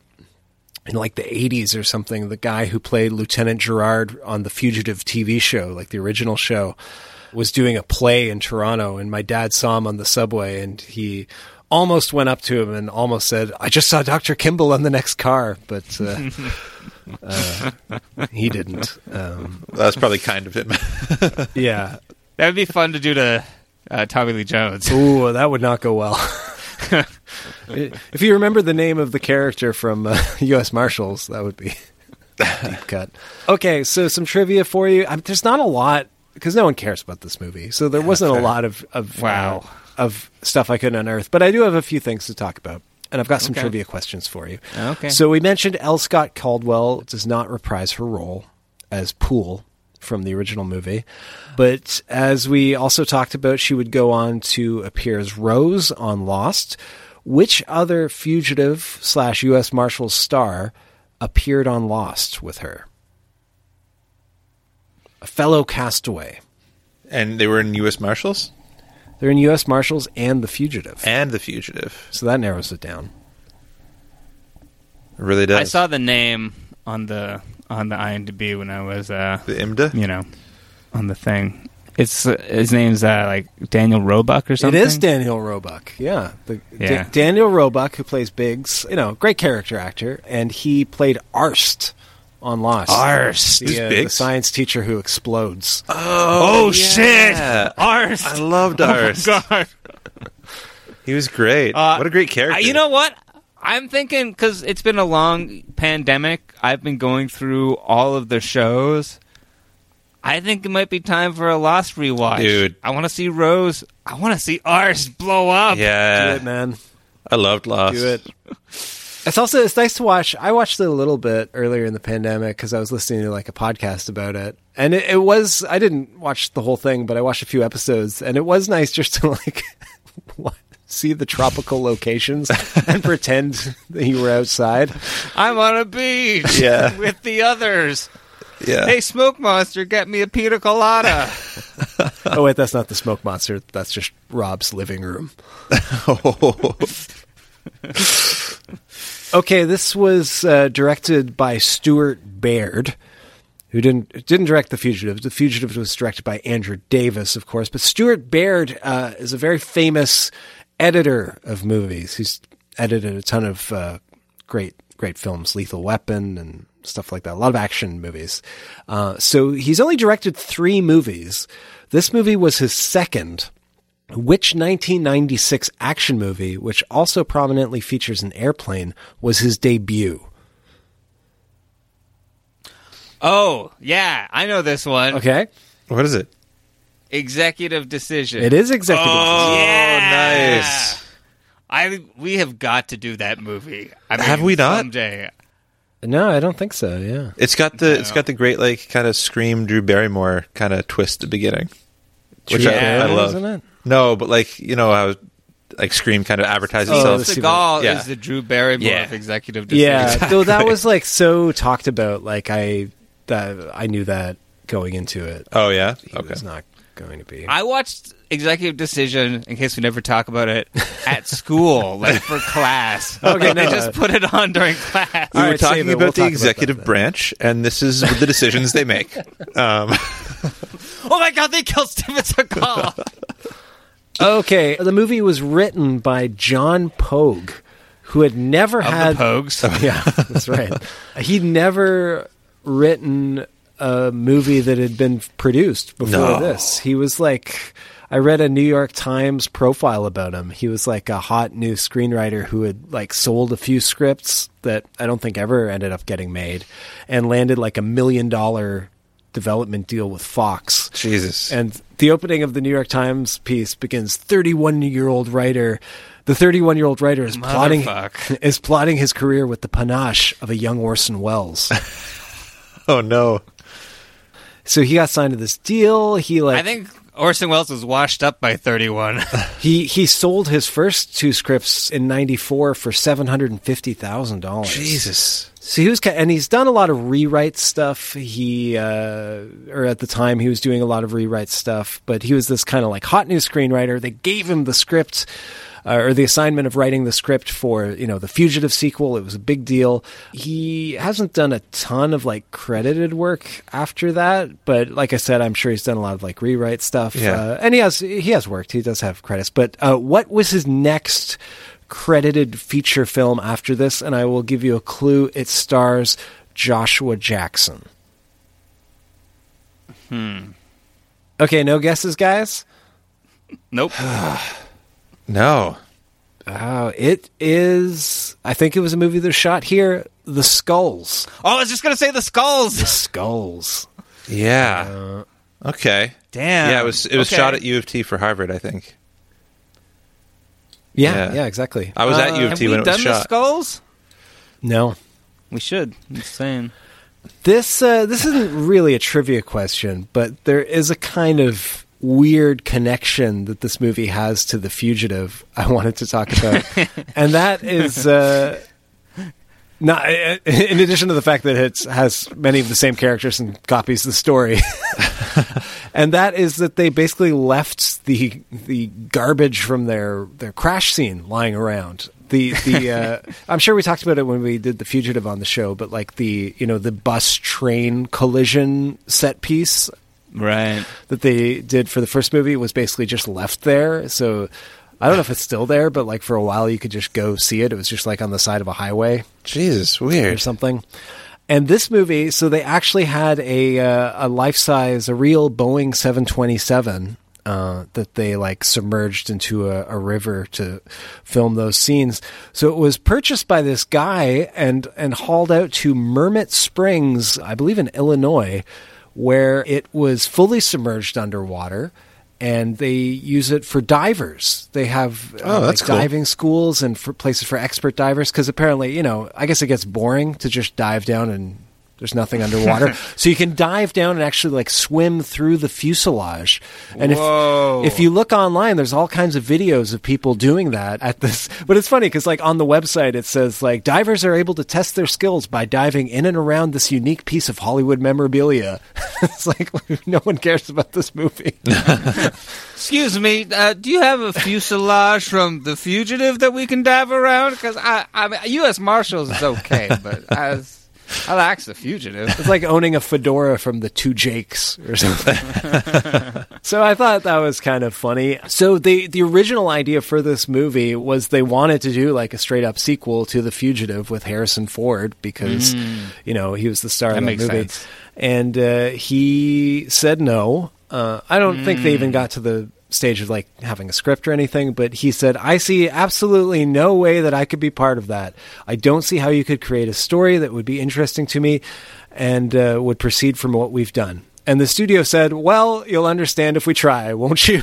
in like the 80s or something, the guy who played Lieutenant Gerard on the Fugitive TV show, like the original show, was doing a play in Toronto. And my dad saw him on the subway and he almost went up to him and almost said, I just saw Dr. Kimball on the next car. But uh, uh, he didn't. Um, That's probably kind of him. yeah. That would be fun to do to uh, Tommy Lee Jones. Ooh, that would not go well. if you remember the name of the character from uh, U.S. Marshals, that would be deep cut. Okay, so some trivia for you. Um, there's not a lot because no one cares about this movie, so there wasn't a lot of, of Wow. uh, of stuff I could unearth. But I do have a few things to talk about, and I've got some Okay. trivia questions for you. Okay. So we mentioned L. Scott Caldwell does not reprise her role as Poole from the original movie. But as we also talked about, she would go on to appear as Rose on Lost. Which other fugitive slash U.S. Marshals star appeared on Lost with her? A fellow castaway. And they were in U.S. Marshals They're in U.S. Marshals and The Fugitive. and The Fugitive. So that narrows it down. It really does. I saw the name on the on the IMDb when I was uh the IMDA. you know on the thing. It's uh, his name's uh, like Daniel Roebuck or something. It is Daniel Roebuck. Yeah. The, Yeah. Da- Daniel Roebuck, who plays Biggs, you know, great character actor, and he played Arzt on Lost. Arzt. The, uh, the science teacher who explodes. Oh, yeah. shit! Arzt. I loved Oh. God. He was great. Uh, what a great character. You know what? I'm thinking because it's been a long pandemic. I've been going through all of the shows. I think it might be time for a Lost rewatch, Dude. I want to see Rose. I want to see Ars blow up. Yeah. Do it, man. I loved Lost. Do it. It's also it's nice to watch. I watched it a little bit earlier in the pandemic because I was listening to like a podcast about it, and it, it was. I didn't watch the whole thing, but I watched a few episodes, and it was nice just to like see the tropical locations and pretend that you were outside. I'm on a beach Yeah. with the others. Yeah. Hey, Smoke Monster, get me a pina colada. Oh wait, that's not the smoke monster. That's just Rob's living room. Okay, this was uh, directed by Stuart Baird, who didn't didn't direct The Fugitive. The Fugitive was directed by Andrew Davis, of course. But Stuart Baird uh, is a very famous editor of movies. He's edited a ton of uh, great great films, Lethal Weapon and stuff like that. A lot of action movies. Uh, so he's only directed three movies. This movie was his second. Which 1996 action movie, which also prominently features an airplane, was his debut? oh, yeah, I know this one. Okay. What is it? Executive decision. It is executive Oh, decision. yeah. nice. I we have got to do that movie. I mean, Have we not? Someday. No, I don't think so. Yeah. It's got the it's got the great like kind of scream Drew Barrymore kind of twist at the beginning, which Drew I, I love. isn't it? No, but like you know how like Scream kind of advertises Oh, itself. the Seagal Yeah. is the Drew Barrymore Yeah. of executive decision. Yeah. Though that was like so talked about. Like I, that I knew that going into it. Oh yeah, He okay. was not going to be. I watched Executive Decision in case we never talk about it at school, like for class. Okay, they no. just put it on during class. We were right, talking about We'll the talk executive that then. branch, and this is the decisions they make. Um, Oh my god, they killed Steven Seagal. Okay, the movie was written by John Pogue, who had never of had the Pogues. yeah, that's right. He'd never written a movie that had been produced before No. this. He was like, I read a New York Times profile about him. He was like a hot new screenwriter who had like sold a few scripts that I don't think ever ended up getting made and landed like a million dollar development deal with Fox. Jesus. And the opening of the New York Times piece begins 31 year old writer. The 31 year old writer is plotting is plotting his career with the panache of a young Orson Welles. oh no. so he got signed to this deal. He like I think Orson Welles was washed up by 31. he he sold his first two scripts in 94 for $750,000. Jesus. So he was, and he's done a lot of rewrite stuff. He, uh, or at the time, he was doing a lot of rewrite stuff. But he was this kind of like hot new screenwriter. They gave him the script, uh, or the assignment of writing the script for you know the Fugitive sequel. It was a big deal. He hasn't done a ton of like credited work after that, but like I said, I'm sure he's done a lot of like rewrite stuff. Yeah. Uh, and he has he has worked. He does have credits. But uh, what was his next? Credited feature film after this, and I will give you a clue. It stars Joshua Jackson. Hmm. Okay, no guesses, guys? Nope. No. Oh, it is. I think it was a movie that was shot here. The Skulls. Oh, I was just going to say the skulls. The Skulls. Yeah. okay. Damn. Yeah, it was it was Okay. shot at U of T for Harvard, I think. Yeah, Yeah. yeah, exactly. I was at Uh, U of have T we when it was done the shot. skulls? No. We should. I'm just saying. This uh, this isn't really a trivia question, but there is a kind of weird connection that this movie has to The Fugitive. I wanted to talk about, and that is. Uh, not, in addition to the fact that it has many of the same characters and copies the story, and that is that they basically left the the garbage from their their crash scene lying around. The the uh, I'm sure we talked about it when we did the fugitive on the show, but like the you know the bus train collision set piece, right? That they did for the first movie was basically just left there. So I don't know if it's still there, but like for a while you could just go see it. It was just like on the side of a highway. Jesus, weird or something. And this movie, so they actually had a uh, a life size, a real Boeing 727 uh, that they like submerged into a, a, river to film those scenes. So it was purchased by this guy and and hauled out to Mermet Springs, I believe in Illinois, where it was fully submerged underwater and they use it for divers. They have uh, oh, that's like cool. diving schools and for places for expert divers because apparently, you know, I guess it gets boring to just dive down and there's nothing underwater. so you can dive down and actually like swim through the fuselage. And Whoa. if if you look online, there's all kinds of videos of people doing that at this. But it's funny because like on the website it says like divers are able to test their skills by diving in and around this unique piece of Hollywood memorabilia. it's like no one cares about this movie. Excuse me, uh, do you have a fuselage from The Fugitive that we can dive around? Because I, I mean, U.S. Marshals is okay, but as I like The Fugitive. It's like owning a fedora from the Two Jakes or something. so I thought that was kind of funny. So the the original idea for this movie was they wanted to do like a straight up sequel to The Fugitive with Harrison Ford because Mm. you know he was the star That of the movie, sense. and uh, he said no. Uh, I don't think they Mm. even got to the stage of like having a script or anything, but he said, I see absolutely no way that I could be part of that. I don't see how you could create a story that would be interesting to me and uh, would proceed from what we've done. And the studio said, Well, you'll understand if we try, won't you?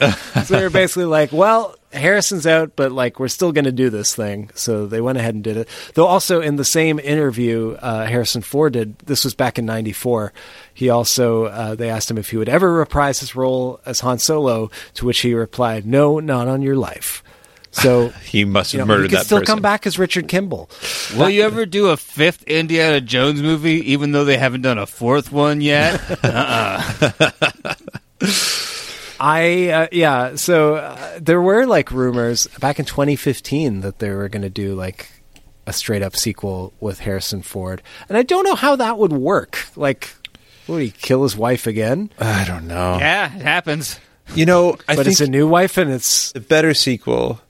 so they're basically like, Well, Harrison's out, but like we're still going to do this thing. So they went ahead and did it. Though also in the same interview, uh, Harrison Ford did. This was back in '94. He also uh, they asked him if he would ever reprise his role as Han Solo, to which he replied, "No, not on your life." So he must you have know, murdered he could that still person. come back as Richard Kimball. Will you ever do a fifth Indiana Jones movie, even though they haven't done a fourth one yet? uh-uh. I uh, yeah. So uh, there were like rumors back in 2015 that they were going to do like a straight up sequel with Harrison Ford, and I don't know how that would work. Like, would he kill his wife again? I don't know. Yeah, it happens. You know, I but think it's a new wife, and it's the better sequel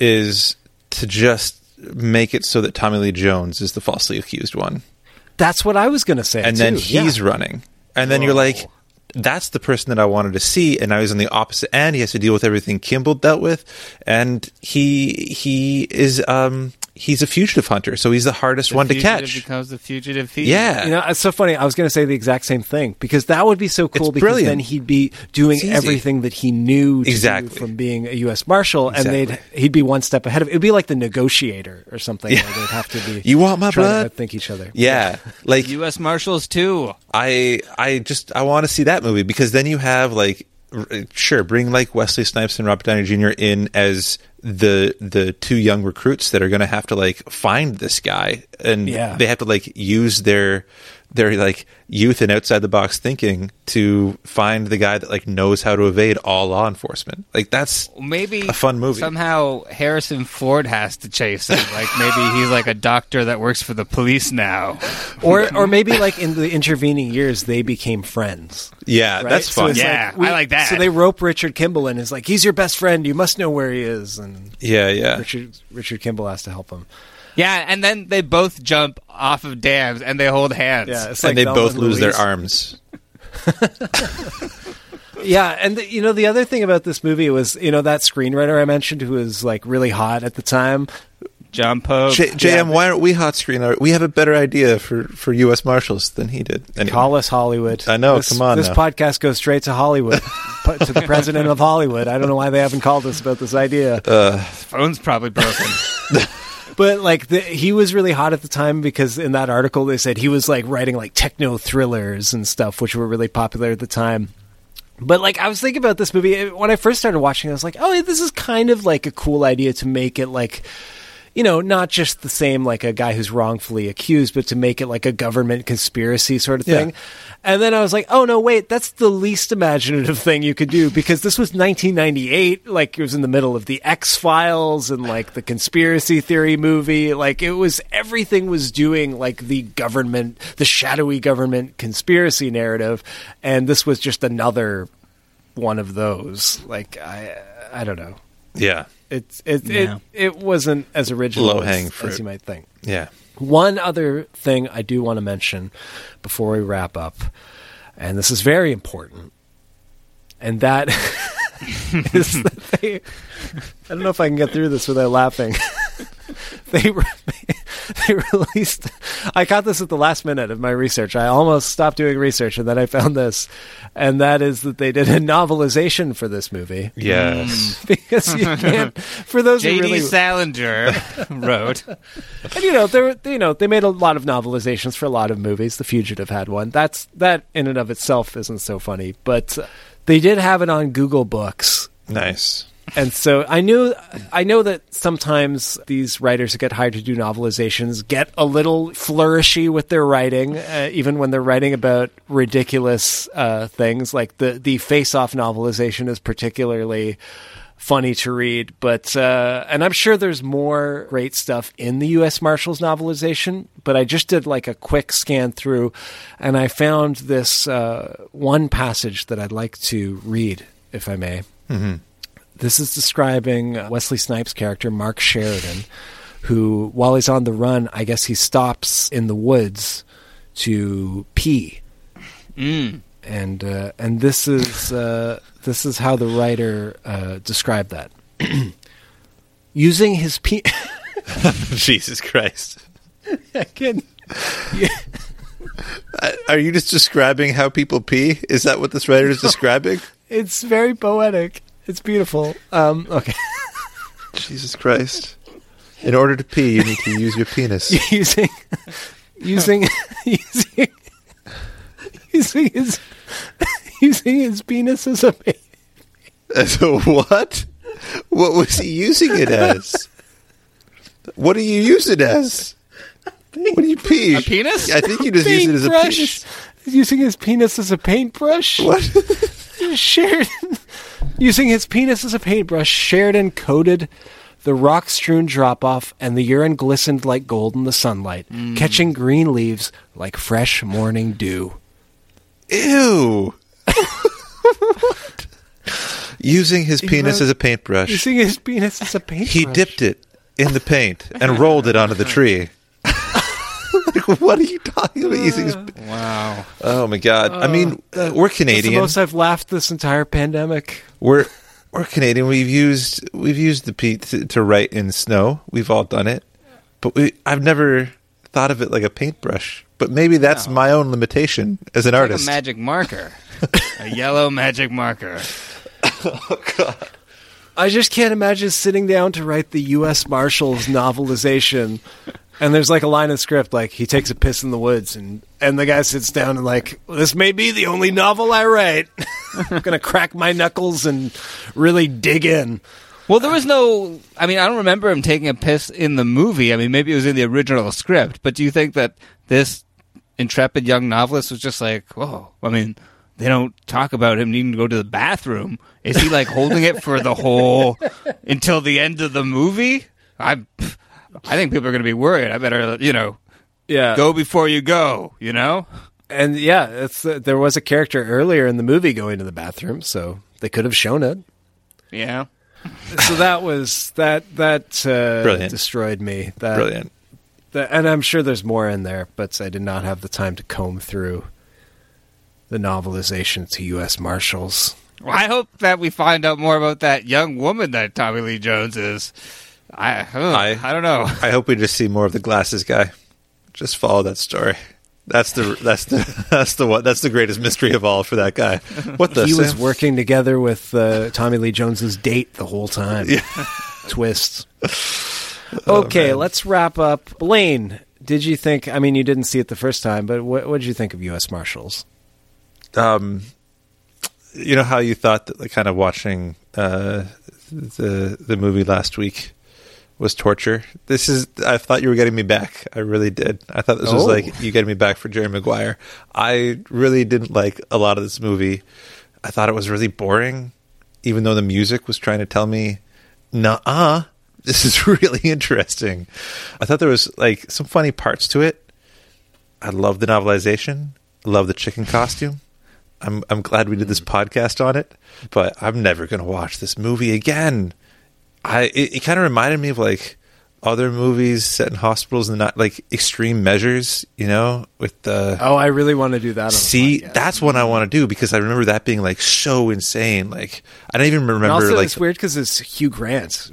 is to just make it so that Tommy Lee Jones is the falsely accused one, that's what I was going to say. and too. then he's yeah. running, and then you're like. That's the person that I wanted to see, and now he's on the opposite end. He has to deal with everything Kimball dealt with, and he he is um he's a fugitive hunter, so he's the hardest The one to catch. becomes the fugitive thief. Yeah. You know, it's so funny. I was going to say the exact same thing because that would be so cool It's because brilliant. then he'd be doing everything that he knew to Exactly. do from being a U.S. Marshal, and they'd he'd be one step ahead of. It'd be like the negotiator or something. Yeah. Where they'd have to be. You want my trying blood? To think each other. Yeah, like U.S. Marshals too. I I just I want to see that movie because then you have like r- sure bring like Wesley Snipes and Robert Downey Jr. in as the the two young recruits that are going to have to like find this guy and Yeah. they have to like use their their like youth and outside the box thinking to find the guy that like knows how to evade all law enforcement. Like that's Maybe a fun movie. Somehow Harrison Ford has to chase him. Like maybe he's like a doctor that works for the police now. Or or maybe like in the intervening years they became friends. yeah, Right? that's So fun. it's Yeah, I like that. So they rope Richard Kimball in. Is like he's your best friend. You must know where he is, and yeah, yeah. Richard Richard Kimball has to help him. Yeah, and then they both jump off of dams and they hold hands. Yeah, it's and they Thelma both and lose their arms. Yeah, and the, you know the other thing about this movie was you know that screenwriter I mentioned who was like really hot at the time. John Pogue. J- JM, why aren't we hot screenwriter? We have a better idea for, for U.S. Marshals than he did. Anyway. Call us Hollywood. I know, This, come on This now. podcast goes straight to Hollywood, to the president of Hollywood. I don't know why they haven't called us about this idea. Uh, Phone's probably broken. but like the, he was really hot at the time because in that article they said he was like writing like techno thrillers and stuff, which were really popular at the time. But like I was thinking about this movie when I first started watching, it, I was like, oh, this is kind of like a cool idea to make it like you know, not just the same like a guy who's wrongfully accused, but to make it like a government conspiracy sort of thing. Yeah. And then I was like, oh no, wait, that's the least imaginative thing you could do because this was 1998. Like it was in the middle of the X Files and like the conspiracy theory movie. Like it was everything was doing like the government, the shadowy government conspiracy narrative. And this was just another one of those. Like I, I don't know. Yeah. It's it Yeah. it it wasn't as original Low-hanging as, fruit. as you might think. Yeah. One other thing I do want to mention before we wrap up, and this is very important, and that is that they. I don't know if I can get through this without laughing. they re- they released. I caught this at the last minute of my research. I almost stopped doing research, and then I found this, and that is that they did a novelization for this movie. Yes. because you can't. For those who J.D. really Salinger wrote. and you know, there you know they made a lot of novelizations for a lot of movies. The Fugitive had one. That's that in and of itself isn't so funny, but uh, they did have it on Google Books. Nice. And so I knew, I know that sometimes these writers who get hired to do novelizations get a little flourishy with their writing, uh, even when they're writing about ridiculous uh, things. Like the the Face Off novelization is particularly funny to read, but uh, and I'm sure there's more great stuff in the U.S. Marshals novelization. But I just did like a quick scan through, and I found this uh, one passage that I'd like to read, if I may. Mm-hmm. This is describing uh, Wesley Snipes' character, Mark Sheridan, who, while he's on the run, I guess he stops in the woods to pee. Mm. And uh, and this is uh, this is how the writer uh, described that. Using his pee. Jesus Christ. I can. Are you just describing how people pee? Is that what this writer is describing? It's very poetic. It's beautiful. Um, okay. Jesus Christ. In order to pee, you need to use your penis. using using using using his using his penis as a baby. As a what? What was he using it as? What do you use it as? What do you pee? A penis? I think you just use it as a Paintbrush. penis. Using his penis as a paintbrush. What? Sheridan using his penis as a paintbrush. Sheridan coated the rock-strewn drop-off, and the urine glistened like gold in the sunlight, Mm. catching green leaves like fresh morning dew. Ew. Using his He penis wrote- as a paintbrush. Using his penis as a paintbrush. He dipped it in the paint and rolled it onto the tree. Like, what are you talking about using his Wow. Oh my god. I mean, Uh, we're That's the Canadian. most I've laughed this entire pandemic. We're we're Canadian. We've used we've used the peat to, to write in snow. We've all done it, but we, I've never thought of it like a paintbrush. But maybe that's my own limitation as an Like artist. a magic marker. a yellow magic marker. Oh, God. I just can't imagine sitting down to write the U.S. Marshals novelization, and there's like a line of script like he takes a piss in the woods, and and the guy sits down and like this may be the only novel I write. I'm gonna crack my knuckles and really dig in. Well, there was no. I mean, I don't remember him taking a piss in the movie. I mean, maybe it was in the original script. But do you think that this intrepid young novelist was just like, whoa? I mean, they don't talk about him needing to go to the bathroom. Is he like holding it for the whole until the end of the movie? I, I think people are going to be worried. I better, you know, Yeah, go before you go. You know. and yeah, it's uh, there was a character earlier in the movie going to the bathroom, so they could have shown it. Yeah. So that was that that uh, Brilliant. destroyed me. That, Brilliant. that- and I'm sure there's more in there, but I did not have the time to comb through the novelization to U.S. Marshals. Well, I hope that we find out more about that young woman that Tommy Lee Jones is. I, ugh, I- I don't know. I hope we just see more of the glasses guy. Just follow that story. That's the that's the that's the what that's the greatest mystery of all for that guy. What the he was working together with uh, Tommy Lee Jones's date the whole time. Yeah. Twist. Okay, man. let's wrap up. Blaine, did you think? I mean, you didn't see it the first time, but what did you think of U.S. Marshals? um, you know how you thought that like, kind of watching uh, the the movie last week was torture. This is. I thought you were getting me back. I really did. I thought this was Oh. like you getting me back for Jerry Maguire. I really didn't like a lot of this movie. I thought it was really boring, even though the music was trying to tell me, "Nah, this is really interesting." I thought there was like some funny parts to it. I love the novelization. I love the chicken costume. I'm I'm glad we did this hmm. podcast on it, but I'm never going to watch this movie again. I it, it kind of reminded me of like other movies set in hospitals and not like extreme measures, you know, with the Oh, I really want to do that. On See, that's what I want to do because I remember that being like so insane. Like I don't even And remember also, like it's weird because it's Hugh Grant.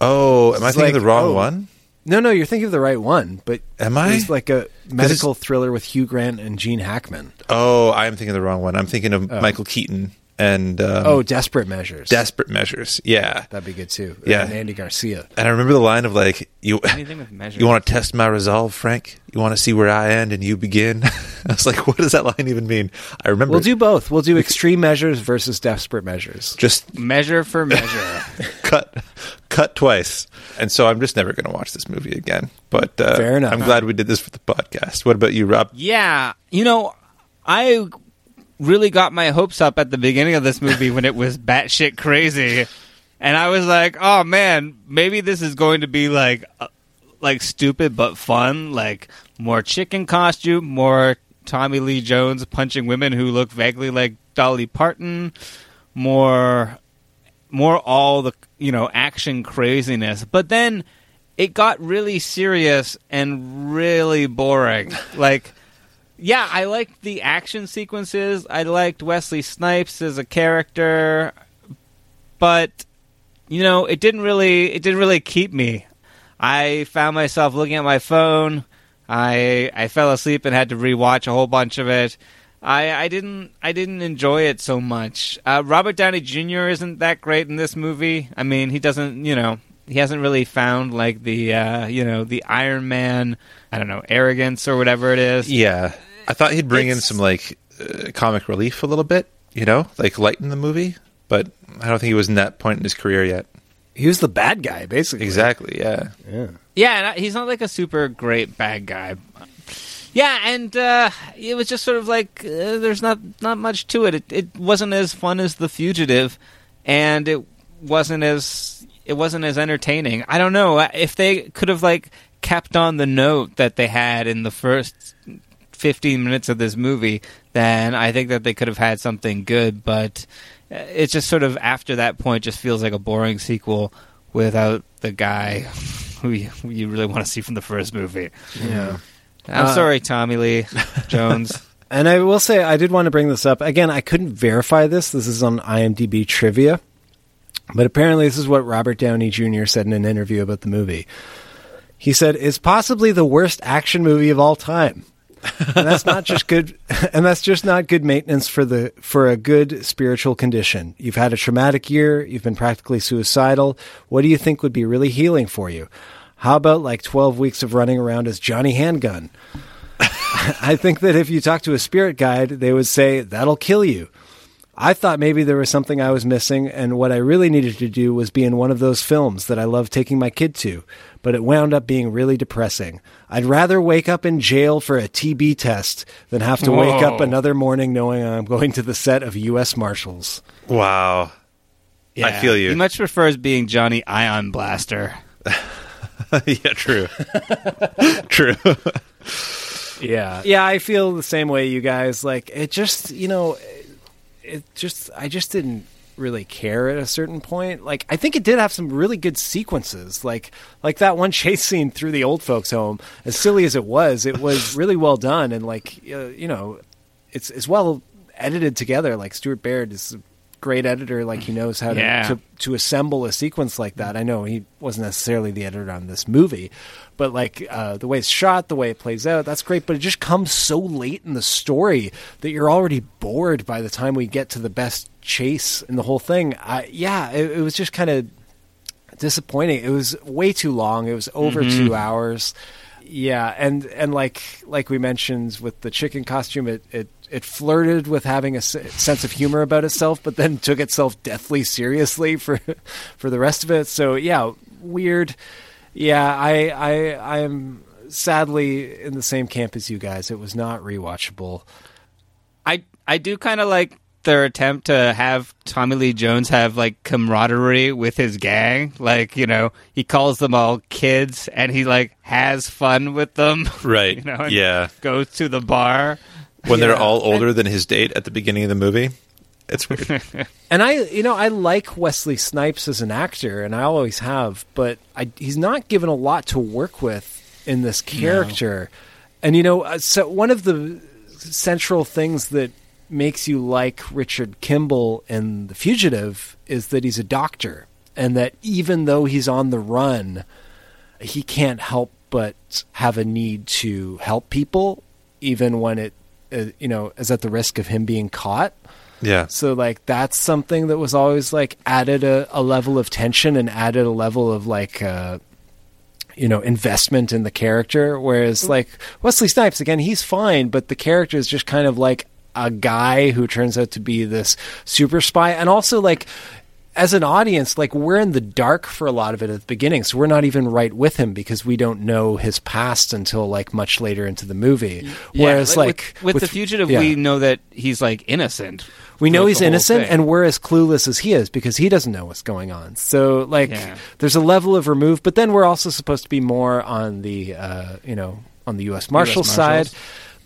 oh, am I thinking like, the wrong oh. one? No, no, you're thinking of the right one, but Am I? It's like a medical thriller with Hugh Grant and Gene Hackman. Oh, I'm thinking of the wrong one. I'm thinking of oh. Michael Keaton and um, oh, Desperate Measures. Desperate Measures. Yeah, That'd be good too. Yeah. and Andy Garcia. And I remember the line of like, "You, Anything with measures. you want to test my resolve, Frank? You want to see where I end and you begin?" I was like, "What does that line even mean?" I remember. We'll do both. We'll do Extreme Measures versus Desperate Measures. just Measure for measure. cut, cut twice, and so I'm just never going to watch this movie again. But uh, Fair enough. I'm glad we did this for the podcast. What about you, Rob? Yeah, you know, I really got my hopes up at the beginning of this movie when it was batshit crazy, and I was like, "Oh man, maybe this is going to be like, uh, like stupid but fun. Like more chicken costume, more Tommy Lee Jones punching women who look vaguely like Dolly Parton, more, more all the you know action craziness. But then." It got really serious and really boring. Like, yeah, I liked the action sequences. I liked Wesley Snipes as a character, but you know, it didn't really it didn't really keep me. I found myself looking at my phone. I I fell asleep and had to rewatch a whole bunch of it. I, I didn't I didn't enjoy it so much. Uh, Robert Downey Jr. isn't that great in this movie. I mean, he doesn't you know he hasn't really found like the uh, you know the Iron Man I don't know arrogance or whatever it is. Yeah, I thought he'd bring in some like uh, comic relief a little bit, you know, like lighten the movie. But I don't think he was in that point in his career yet. He was the bad guy, basically. Exactly. Yeah. Yeah. Yeah, and I- he's not like a super great bad guy. Yeah, and uh, it was just sort of like uh, there's not not much to it. it. It wasn't as fun as The Fugitive, and it wasn't as it wasn't as entertaining. I don't know if they could have like kept on the note that they had in the first 15 minutes of this movie, then I think that they could have had something good. But uh, it just sort of after that point just feels like a boring sequel without the guy who you, who you really want to see from the first movie. Yeah. I'm Uh, sorry, Tommy Lee Jones. And I will say, I did want to bring this up. Again, I couldn't verify this. This is on IMDb trivia. But apparently, this is what Robert Downey Jr. said in an interview about the movie. He said, It's possibly the worst action movie of all time. And that's not just good and that's just not good maintenance for the for a good spiritual condition. You've had a traumatic year, you've been practically suicidal. What do you think would be really healing for you? How about like 12 weeks of running around as Johnny Handgun? I think that if you talk to a spirit guide, they would say that'll kill you. I thought maybe there was something I was missing, and what I really needed to do was be in one of those films that I love taking my kid to, but it wound up being really depressing. I'd rather wake up in jail for a TB test than have to wake up another morning knowing I'm going to the set of U.S. Marshals. Wow. Yeah. I feel you. He much prefers being Johnny Ion Blaster. yeah, true. true. Yeah. Yeah, I feel the same way you guys. Like it just, you know, it just I just didn't really care at a certain point. Like I think it did have some really good sequences. Like like that one chase scene through the old folks home. As silly as it was, it was really well done and like uh, you know, it's it's well edited together. Like Stuart Baird is great editor like he knows how to, Yeah. to to assemble a sequence like that. I know he wasn't necessarily the editor on this movie, but like uh, the way it's shot, the way it plays out, that's great. But it just comes so late in the story that you're already bored by the time we get to the best chase in the whole thing. I, yeah, it, it was just kind of disappointing. It was way too long. It was over Mhm. two hours. Yeah, and and like like we mentioned with the chicken costume, it it it flirted with having a sense of humor about itself, but then took itself deathly seriously for for the rest of it. So yeah, weird. Yeah, I I I am sadly in the same camp as you guys. It was not rewatchable. I I do kind of like their attempt to have Tommy Lee Jones have like camaraderie with his gang. Like you know, he calls them all kids, and he like has fun with them. Right. You know, and Yeah. Goes to the bar When they're all older than his date at the beginning of the movie. It's weird. And I, you know, I like Wesley Snipes as an actor, and I always have, but I, he's not given a lot to work with in this character. And you know, uh, so one of the central things that makes you like Richard Kimball in The Fugitive is that he's a doctor, and that even though he's on the run, he can't help but have a need to help people, even when it, uh, you know, is at the risk of him being caught. Yeah. So like that's something that was always like added a, a level of tension and added a level of like uh you know investment in the character whereas like Wesley Snipes again he's fine but the character is just kind of like a guy who turns out to be this super spy and also like as an audience, like we're in the dark for a lot of it at the beginning, so we're not even right with him because we don't know his past until like much later into the movie. Yeah, Whereas, like with, with the fugitive, yeah. we know that he's like innocent. We know he's innocent, thing. and we're as clueless as he is because he doesn't know what's going on. So, like, Yeah. there's a level of remove, but then we're also supposed to be more on the, uh, you know, on the U.S. Marshal side.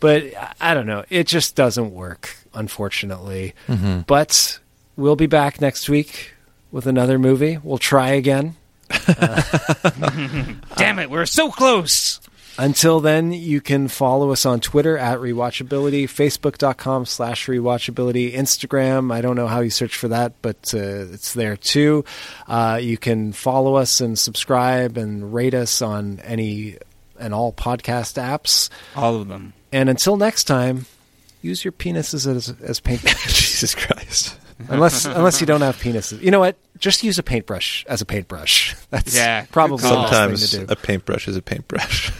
But I- I don't know. It just doesn't work, unfortunately. Mhm. But we'll be back next week with another movie. We'll try again. Damn it, we're so close. Until then, you can follow us on Twitter at Rewatchability, Facebook.com slash Rewatchability, Instagram. I don't know how you search for that, but uh, it's there too. Uh, you can follow us and subscribe and rate us on any and all podcast apps. All of them. And until next time, use your penises as, as paintbrushes. Jesus Christ. Unless unless you don't have penises. You know what? Just use a paintbrush as a paintbrush. That's Yeah, probably the thing Sometimes to do. a paintbrush is a paintbrush.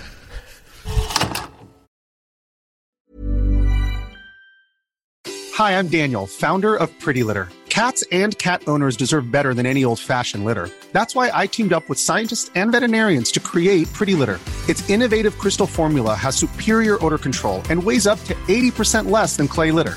Hi, I'm Daniel, founder of Pretty Litter. Cats and cat owners deserve better than any old fashioned litter. That's why I teamed up with scientists and veterinarians to create Pretty Litter. Its innovative crystal formula has superior odor control and weighs up to 80% less than clay litter.